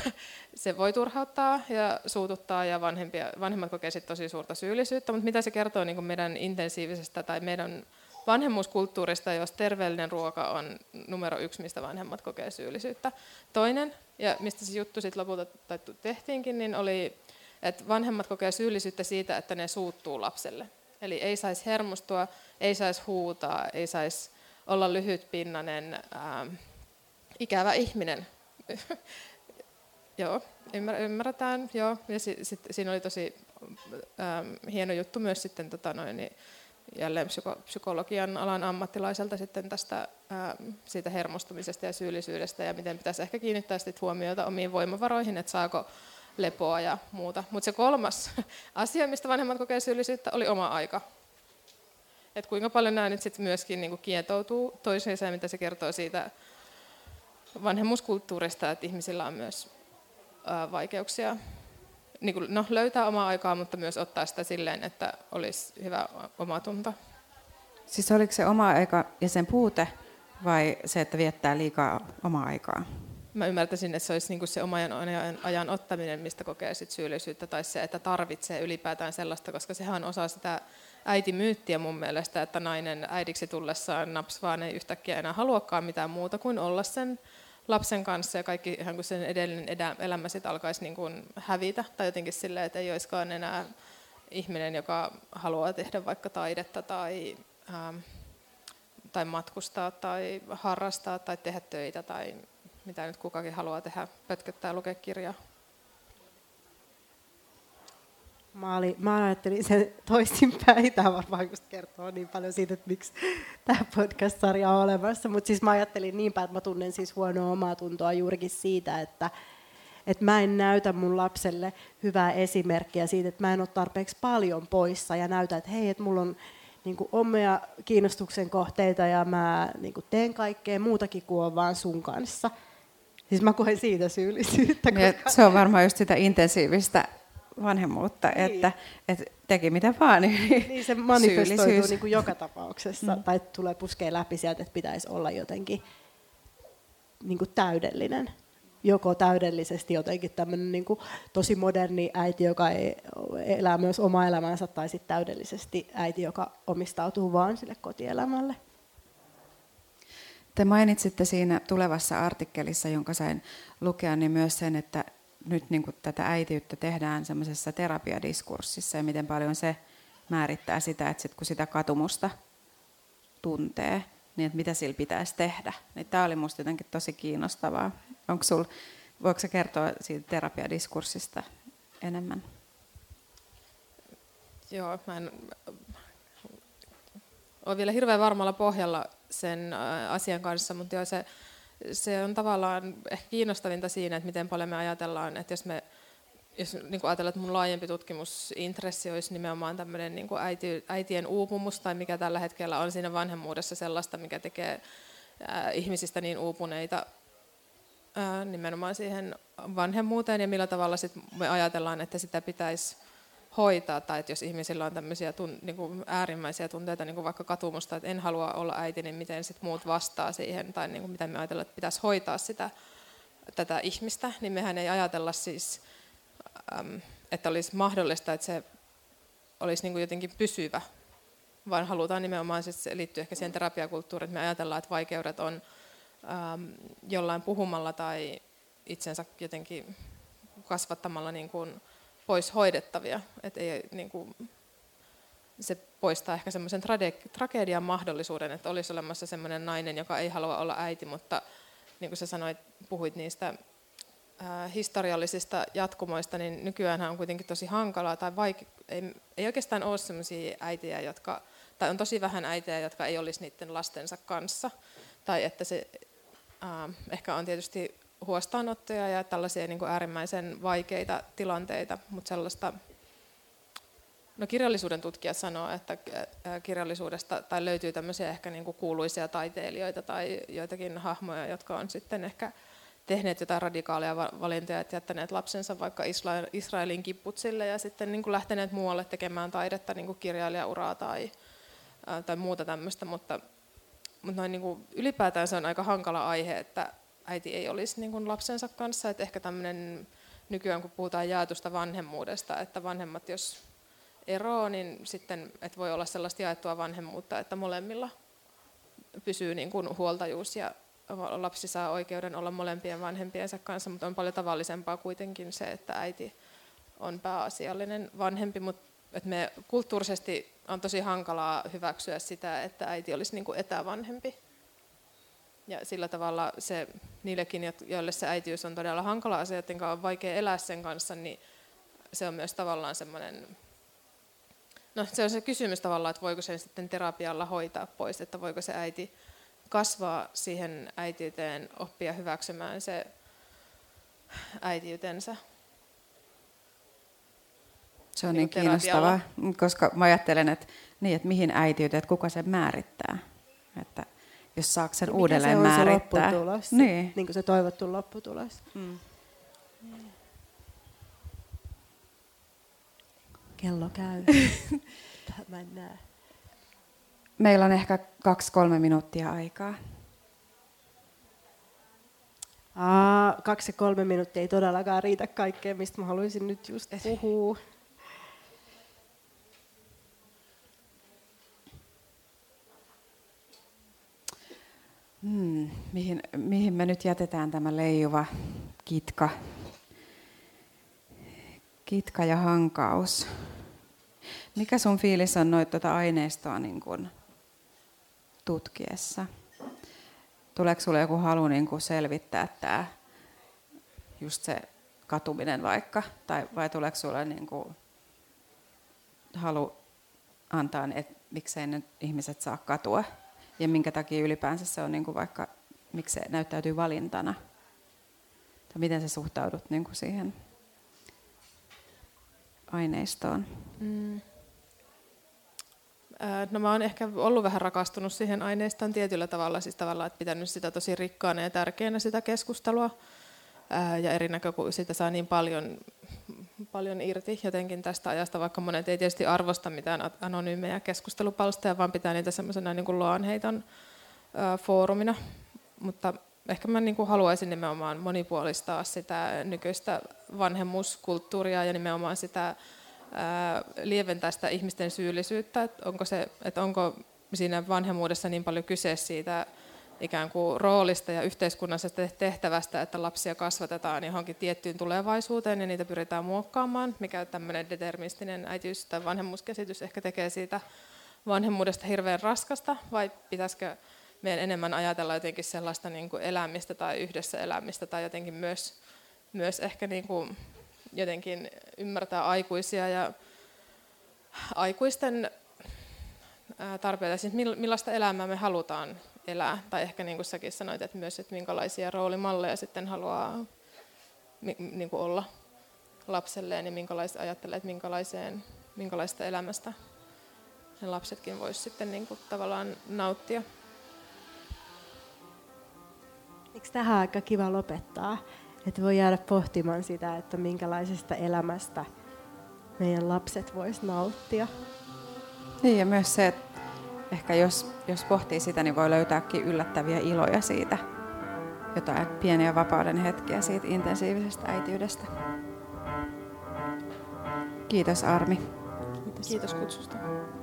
se voi turhauttaa ja suututtaa ja vanhempia, vanhemmat kokee tosi suurta syyllisyyttä, mutta mitä se kertoo niin meidän intensiivisestä tai meidän vanhemmuuskulttuurista, jos terveellinen ruoka on numero yksi, mistä vanhemmat kokee syyllisyyttä. Toinen, ja mistä se juttu sitten lopulta tehtiinkin, niin oli, että vanhemmat kokee syyllisyyttä siitä, että ne suuttuu lapselle. Eli ei saisi hermostua, ei saisi huutaa, ei saisi olla lyhytpinnainen, ää, ikävä ihminen. joo, ymmärretään. Joo. Ja si, sit, siinä oli tosi ähm, hieno juttu myös sitten tota noin, niin jälleen psyko, psykologian alan ammattilaiselta sitten tästä ähm, siitä hermostumisesta ja syyllisyydestä ja miten pitäisi ehkä kiinnittää sitten huomiota omiin voimavaroihin, että saako lepoa ja muuta. Mutta se kolmas asia, mistä vanhemmat kokee syyllisyyttä, oli oma aika. Et kuinka paljon nämä nyt sitten myöskin niinku kietoutuu toisiinsa ja mitä se kertoo siitä vanhemmuuskulttuurista, että ihmisillä on myös vaikeuksia niin kuin, no, löytää omaa aikaa, mutta myös ottaa sitä silleen, että olisi hyvä omatunto. Siis oliko se oma aika ja sen puute vai se, että viettää liikaa omaa aikaa? Mä ymmärtäisin, että se olisi niin se oman ajan, ajan ottaminen, mistä kokee sit syyllisyyttä, tai se, että tarvitsee ylipäätään sellaista, koska sehän on osa sitä äitimyyttiä mun mielestä, että nainen äidiksi tullessaan naps vaan ei yhtäkkiä enää haluakaan mitään muuta kuin olla sen lapsen kanssa ja kaikki ihan kuin sen edellinen elämä sitten alkaisi niin kuin hävitä tai jotenkin silleen, että ei olisikaan enää ihminen, joka haluaa tehdä vaikka taidetta tai, ähm, tai matkustaa tai harrastaa tai tehdä töitä tai mitä nyt kukakin haluaa tehdä, pötköttää lukea kirjaa. Mä, olin, mä ajattelin sen toisinpäin. Tämä varmaan just kertoo niin paljon siitä, että miksi tämä podcast-sarja on olemassa. Mutta siis mä ajattelin niin päin, että mä tunnen siis huonoa omaa tuntoa juurikin siitä, että, että mä en näytä mun lapselle hyvää esimerkkiä siitä, että mä en ole tarpeeksi paljon poissa ja näytä, että hei, että mulla on niin kuin omia kiinnostuksen kohteita ja mä niin kuin teen kaikkea muutakin kuin on vaan sun kanssa. Siis mä koen siitä syyllisyyttä. Koska... Se on varmaan just sitä intensiivistä vanhemmuutta, niin. että, että teki mitä vaan. Niin, niin se manifestoituu niin kuin joka tapauksessa, mm. tai tulee puskee läpi sieltä, että pitäisi olla jotenkin niin kuin täydellinen. Joko täydellisesti jotenkin tämmöinen niin kuin tosi moderni äiti, joka ei, elää myös oma elämänsä, tai sitten täydellisesti äiti, joka omistautuu vaan sille kotielämälle. Te mainitsitte siinä tulevassa artikkelissa, jonka sain lukea, niin myös sen, että nyt niin kuin tätä äitiyttä tehdään semmoisessa terapiadiskurssissa ja miten paljon se määrittää sitä, että sit kun sitä katumusta tuntee, niin että mitä sillä pitäisi tehdä. Niin tämä oli minusta jotenkin tosi kiinnostavaa. Onko sul, voiko sä kertoa siitä terapiadiskurssista enemmän? Joo, mä en ole vielä hirveän varmalla pohjalla sen asian kanssa, mutta joo, se se on tavallaan ehkä kiinnostavinta siinä, että miten paljon me ajatellaan, että jos me jos niin kuin ajatellaan, että mun laajempi tutkimusintressi olisi nimenomaan tämmöinen niin kuin äiti, äitien uupumus tai mikä tällä hetkellä on siinä vanhemmuudessa sellaista, mikä tekee ää, ihmisistä niin uupuneita ää, nimenomaan siihen vanhemmuuteen ja millä tavalla sit me ajatellaan, että sitä pitäisi hoitaa, tai että jos ihmisillä on tämmöisiä tun, niin kuin äärimmäisiä tunteita, niin kuin vaikka katumusta, että en halua olla äiti, niin miten sit muut vastaa siihen, tai niin kuin miten me ajatellaan, että pitäisi hoitaa sitä, tätä ihmistä, niin mehän ei ajatella siis, että olisi mahdollista, että se olisi niin kuin jotenkin pysyvä, vaan halutaan nimenomaan, siis se liittyy ehkä siihen terapiakulttuuriin, että me ajatellaan, että vaikeudet on jollain puhumalla tai itsensä jotenkin kasvattamalla niin kuin pois hoidettavia. Että ei, niin kuin, se poistaa ehkä semmoisen trage- tragedian mahdollisuuden, että olisi olemassa semmoinen nainen, joka ei halua olla äiti, mutta niin kuin sä sanoit, puhuit niistä ää, historiallisista jatkumoista, niin nykyään on kuitenkin tosi hankalaa tai vaike- ei, ei oikeastaan ole sellaisia äitejä, jotka, tai on tosi vähän äitejä, jotka ei olisi niiden lastensa kanssa. Tai että se ää, ehkä on tietysti huostaanottoja ja tällaisia niin kuin äärimmäisen vaikeita tilanteita, mutta sellaista No kirjallisuuden tutkija sanoo, että kirjallisuudesta tai löytyy tämmöisiä ehkä niin kuin kuuluisia taiteilijoita tai joitakin hahmoja, jotka on sitten ehkä tehneet jotain radikaaleja valintoja, että jättäneet lapsensa vaikka Israelin kipputsille ja sitten niin kuin lähteneet muualle tekemään taidetta, niin kuin kirjailijauraa tai, tai muuta tämmöistä, mutta, mutta noin niin kuin ylipäätään se on aika hankala aihe, että äiti ei olisi niin kuin lapsensa kanssa, että ehkä tämmöinen nykyään kun puhutaan jaetusta vanhemmuudesta, että vanhemmat jos eroa, niin sitten että voi olla sellaista jaettua vanhemmuutta, että molemmilla pysyy niin kuin huoltajuus ja lapsi saa oikeuden olla molempien vanhempiensa kanssa, mutta on paljon tavallisempaa kuitenkin se, että äiti on pääasiallinen vanhempi, mutta että me kulttuurisesti on tosi hankalaa hyväksyä sitä, että äiti olisi niin kuin etävanhempi. Ja sillä tavalla se, niillekin, joille se äitiys on todella hankala asia, joten on vaikea elää sen kanssa, niin se on myös tavallaan semmoinen No se on se kysymys tavallaan, että voiko sen sitten terapialla hoitaa pois, että voiko se äiti kasvaa siihen äitiyteen, oppia hyväksymään se äitiytensä. Se on niin, niin kiinnostavaa, koska mä ajattelen, että, niin, että mihin äitiyteen, että kuka sen määrittää. Että jos saako sen niin uudelleen se määrittää. Se lopputulos, niin. niin kuin se toivottu lopputulos. Mm. kello käy. Mä en näe. Meillä on ehkä kaksi-kolme minuuttia aikaa. Aa, kaksi kolme minuuttia ei todellakaan riitä kaikkeen, mistä mä haluaisin nyt just puhua. Mihin, mihin me nyt jätetään tämä leijuva kitka? Kitka ja hankaus. Mikä sun fiilis on noita tuota aineistoa niin kun tutkiessa? Tuleeko sulle joku halu niin kun selvittää tämä, just se katuminen vaikka, tai vai tuleeko sulle niin kun halu antaa, että miksei nyt ihmiset saa katua, ja minkä takia ylipäänsä se on niin kuin vaikka, miksi se näyttäytyy valintana, tai miten sä suhtaudut niin kuin siihen aineistoon? Mm. No mä oon ehkä ollut vähän rakastunut siihen aineistoon tietyllä tavalla, siis tavallaan, että pitänyt sitä tosi rikkaana ja tärkeänä sitä keskustelua. Ja eri näkökulmista saa niin paljon, paljon irti jotenkin tästä ajasta, vaikka monet ei tietysti arvosta mitään anonyymejä keskustelupalsteja, vaan pitää niitä semmoisena niin kuin loanheiton foorumina. Mutta ehkä mä niin kuin haluaisin nimenomaan monipuolistaa sitä nykyistä vanhemmuuskulttuuria ja nimenomaan sitä lieventää sitä ihmisten syyllisyyttä, että onko, se, että onko siinä vanhemmuudessa niin paljon kyse siitä ikään kuin roolista ja yhteiskunnallisesta tehtävästä, että lapsia kasvatetaan johonkin tiettyyn tulevaisuuteen ja niitä pyritään muokkaamaan, mikä tämmöinen deterministinen äitiys- tai vanhemmuuskäsitys ehkä tekee siitä vanhemmuudesta hirveän raskasta, vai pitäisikö meidän enemmän ajatella jotenkin sellaista niin kuin elämistä tai yhdessä elämistä tai jotenkin myös, myös ehkä niin kuin jotenkin ymmärtää aikuisia ja aikuisten tarpeita, siis millaista elämää me halutaan elää. Tai ehkä niin kuin säkin sanoit, että myös, että minkälaisia roolimalleja sitten haluaa niin kuin olla lapselleen ja minkälaista ajattelee, että minkälaiseen, minkälaista elämästä ne lapsetkin voisivat sitten niin kuin tavallaan nauttia. Eikö tähän aika kiva lopettaa? Että voi jäädä pohtimaan sitä, että minkälaisesta elämästä meidän lapset vois nauttia. Niin ja myös se, että ehkä jos, jos pohtii sitä, niin voi löytääkin yllättäviä iloja siitä, jotain pieniä vapauden hetkiä siitä intensiivisestä äitiydestä. Kiitos Armi. Kiitos. Kiitos kutsusta.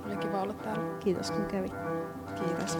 Oli kiva olla täällä. Kiitos kun kävit. Kiitos.